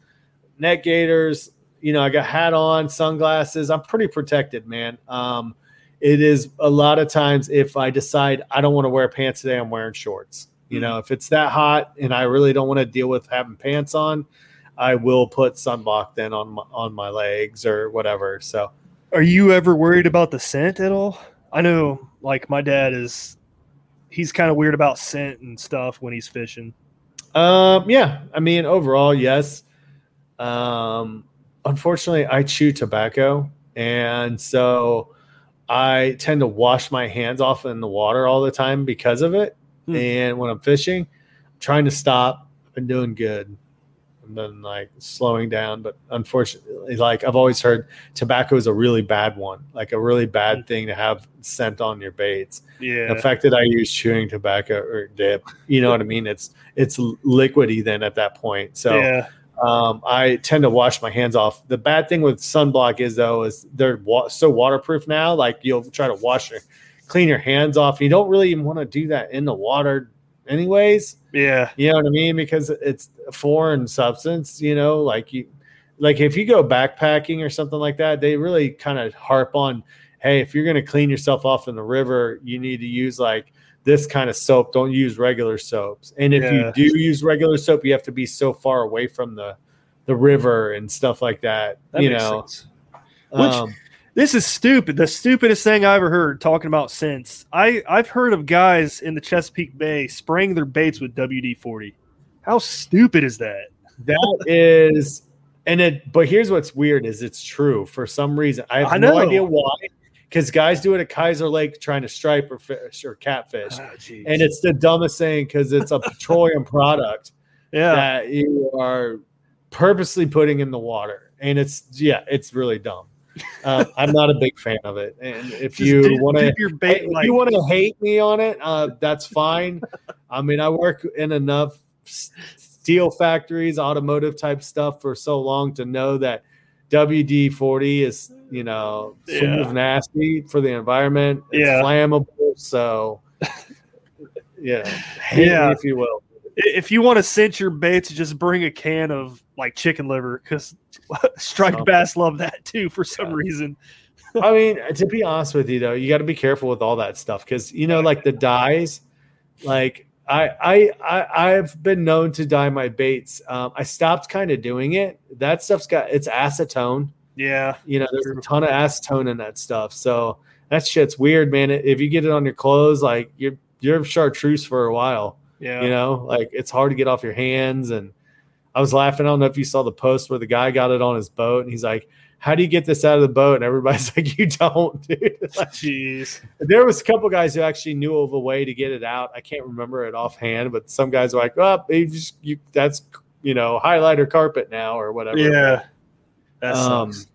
neck gaiters. You know, I got hat on, sunglasses. I'm pretty protected, man. Um, it is a lot of times if I decide I don't want to wear pants today, I'm wearing shorts. You know, if it's that hot and I really don't want to deal with having pants on, I will put sunblock then on my, on my legs or whatever. So Are you ever worried about the scent at all? I know, like my dad is. He's kind of weird about scent and stuff when he's fishing. Um, yeah, I mean, overall, yes. Um, unfortunately, I chew tobacco, and so I tend to wash my hands off in the water all the time because of it. Hmm. And when I'm fishing, I'm trying to stop. I've been doing good. I've been like slowing down, but unfortunately, like I've always heard, tobacco is a really bad one, like a really bad thing to have scent on your baits Yeah, the fact that I use chewing tobacco or dip, you know what I mean? It's it's liquidy then at that point. So yeah, um, I tend to wash my hands off. The bad thing with sunblock is though is they're wa- so waterproof now. Like you'll try to wash your clean your hands off. You don't really even want to do that in the water, anyways. Yeah. You know what I mean? Because it's a foreign substance, you know, like you like if you go backpacking or something like that, they really kind of harp on, hey, if you're gonna clean yourself off in the river, you need to use like this kind of soap. Don't use regular soaps. And if Yeah. you do use regular soap, you have to be so far away from the the river and stuff like that. That you know. Which- Um, This is stupid. The stupidest thing I ever heard talking about since I I've heard of guys in the Chesapeake Bay spraying their baits with WD forty. How stupid is that? that is and it but here's what's weird is it's true for some reason i have I no idea why because guys do it at kaiser lake trying to stripe or fish or catfish. Jeez. and it's the dumbest thing because it's a petroleum product yeah, that you are purposely putting in the water. And it's yeah it's really dumb. Uh, i'm not a big fan of it. And if Just you want to like you want to hate me on it, uh, that's fine. I mean, I work in enough steel factories, automotive type stuff for so long to know that WD forty is, you know, sort Yeah. of nasty for the environment. It's Yeah. flammable. So, yeah, Yeah. if you will. if you want to cinch your baits, just bring a can of like chicken liver because striped Something. bass love that too for some Yeah. reason. I mean, to be honest with you, though, you got to be careful with all that stuff because you know, like the dyes. Like I, I, I, I've been known to dye my baits. Um, I stopped kind of doing it. That stuff's got it's acetone. Yeah, You know, there's a ton of acetone in that stuff. So that shit's weird, man. If you get it on your clothes, like you're you're chartreuse for a while. yeah. You know, like it's hard to get off your hands. And I was laughing. I don't know if you saw the post where the guy got it on his boat, and he's like, "How do you get this out of the boat?" And everybody's like, "You don't, dude." Like, Jeez. there was a couple guys who actually knew of a way to get it out. I can't remember it offhand, but some guys were like, "Oh, you just you that's you know highlighter carpet now or whatever." Yeah. That Um, sucks.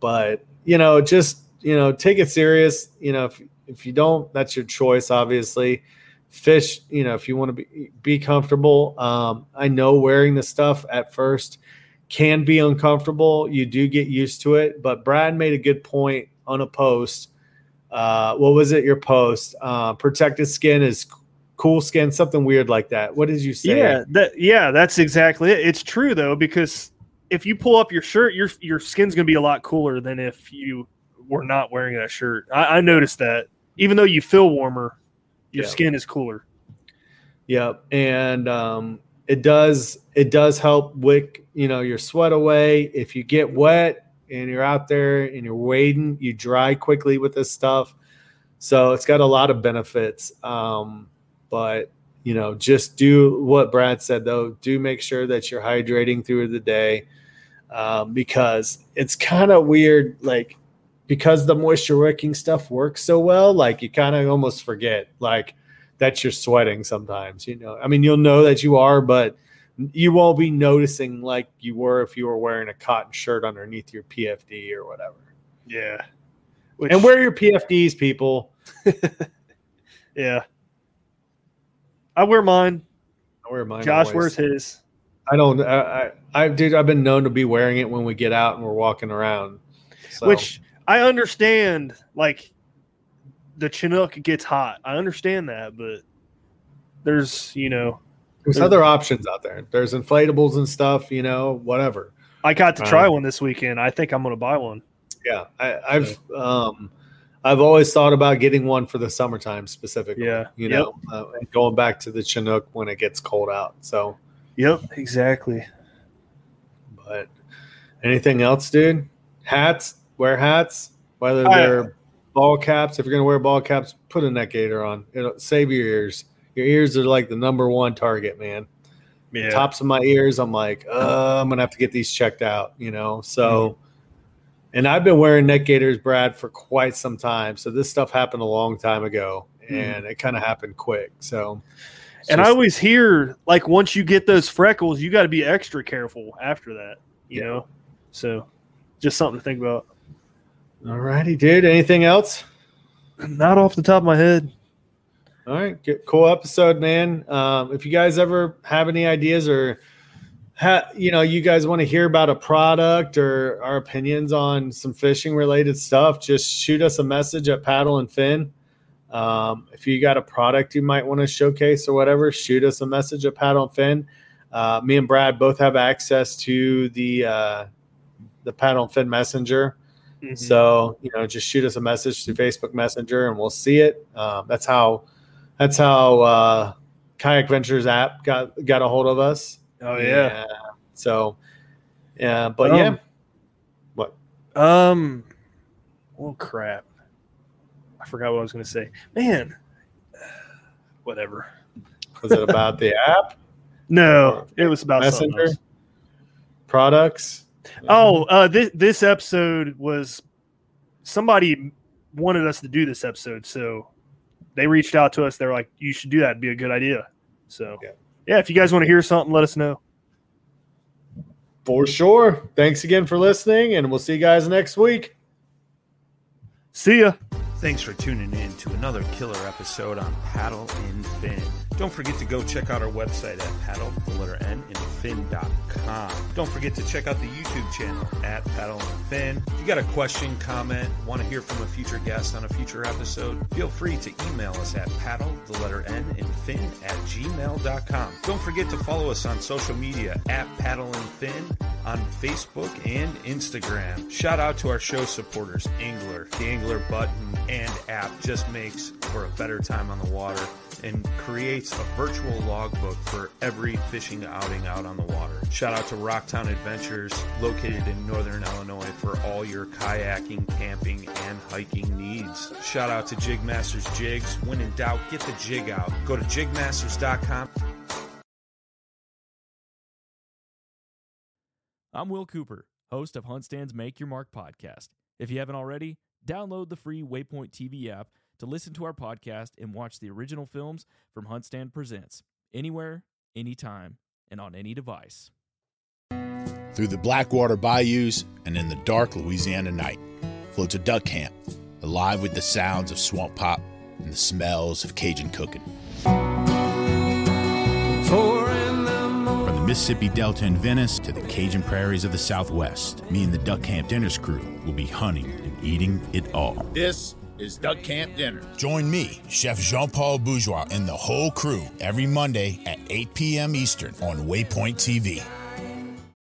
but you know, just you know, take it serious. You know, if if you don't, that's your choice. Obviously, fish. You know, if you want to be be comfortable. Um, I know wearing the stuff at first can be uncomfortable. You do get used to it. But Brad made a good point on a post. Uh, what was it? Your post? Uh, protected skin is cool skin, something weird like that. What did you say? Yeah, that yeah, that's exactly it. It's true though because if you pull up your shirt, your your skin's gonna be a lot cooler than if you were not wearing that shirt. I, I noticed that. Even though you feel warmer, your Yeah. skin is cooler. Yep, and um, it does it does help wick you know your sweat away. If you get wet and you're out there and you're wading, you dry quickly with this stuff. So it's got a lot of benefits. Um, but you know, just do what Brad said though. Do make sure that you're hydrating through the day um, because it's kind of weird, like because the moisture wicking stuff works so well. Like you kind of almost forget, like that you're sweating sometimes. You know, I mean, you'll know that you are, but you won't be noticing like you were if you were wearing a cotton shirt underneath your PFD or whatever. Yeah. Which, And wear your PFDs, people. yeah. I wear mine. I wear mine. Josh always. wears his. I don't. I, I, I, dude, I've been known to be wearing it when we get out and we're walking around. So, Which I understand like the Chinook gets hot. I understand that, but there's, you know, there's other options out there. There's inflatables and stuff. You know, whatever. I got to try Right. one this weekend. I think I'm going to buy one. Yeah, I, I've um, I've always thought about getting one for the summertime specifically. Yeah. you Yep. know, uh, and going back to the Chinook when it gets cold out. So, Yep, exactly. but anything else, dude? Hats, wear hats, whether they're ball caps. If you're gonna wear ball caps, put a neck gaiter on. It'll save your ears. Your ears are like the number one target, man. Yeah. tops of my ears, I'm like, uh, I'm gonna have to get these checked out, you know. So, Mm-hmm. and I've been wearing neck gaiters, Brad, for quite some time. So this stuff happened a long time ago, and it kind of happened quick. So, and I always hear like once you get those freckles, you got to be extra careful after that, you Yeah. know? So just something to think about. All righty, dude. Anything else? Not off the top of my head. All right, good, cool episode, man. Um, if you guys ever have any ideas or ha- you know you guys want to hear about a product or our opinions on some fishing related stuff, just shoot us a message at Paddle and Fin. Um, if you got a product you might want to showcase or whatever, shoot us a message at Paddle and Fin. Uh, me and Brad both have access to the uh, the Paddle and Fin Messenger. Mhm. So you know, just shoot us a message through Facebook Messenger, and we'll see it. Um, that's how that's how uh, Kayak Ventures app got got a hold of us. oh yeah. So yeah, but yeah, Um, what? Um. Oh crap! I forgot what I was going to say. Man, whatever. Was it about the app No, it was about Messenger? products? Oh, uh, this this episode was somebody wanted us to do this episode, so they reached out to us. They're like, "You should do that. It'd be a good idea." So, Yeah. yeah, if you guys want to hear something, let us know. For sure. Thanks again for listening, and we'll see you guys next week. See ya. Thanks for tuning in to another killer episode on Paddle and Fin. Don't forget to go check out our website at paddle, the letter N, and fin.com. Don't forget to check out the YouTube channel at Paddle and Fin. If you got a question, comment, want to hear from a future guest on a future episode, feel free to email us at paddle, the letter N, and fin at gmail.com. Don't forget to follow us on social media at Paddle and Fin on Facebook and Instagram. Shout out to our show supporters, ANGLR. The ANGLR button and app just makes for a better time on the water and creates a virtual logbook for every fishing outing out on the water. Shout out to Rocktown Adventures, located in northern Illinois, for all your kayaking, camping, and hiking needs. Shout out to Jigmasters Jigs. When in doubt, get the jig out. Go to jigmasters.com. I'm Will Cooper, host of Huntstand's Make Your Mark podcast. If you haven't already, download the free Waypoint TV app to listen to our podcast and watch the original films from Huntstand Presents anywhere, anytime, and on any device. Through the Blackwater bayous and in the dark Louisiana night floats a duck camp, alive with the sounds of swamp pop and the smells of Cajun cooking. From the Mississippi Delta in Venice to the Cajun prairies of the Southwest, me and the Duck Camp Dinners crew will be hunting and eating it all. This is Duck Camp Dinner. Join me, Chef Jean Paul Bourgeois, and the whole crew every Monday at 8 p.m. Eastern on Waypoint TV.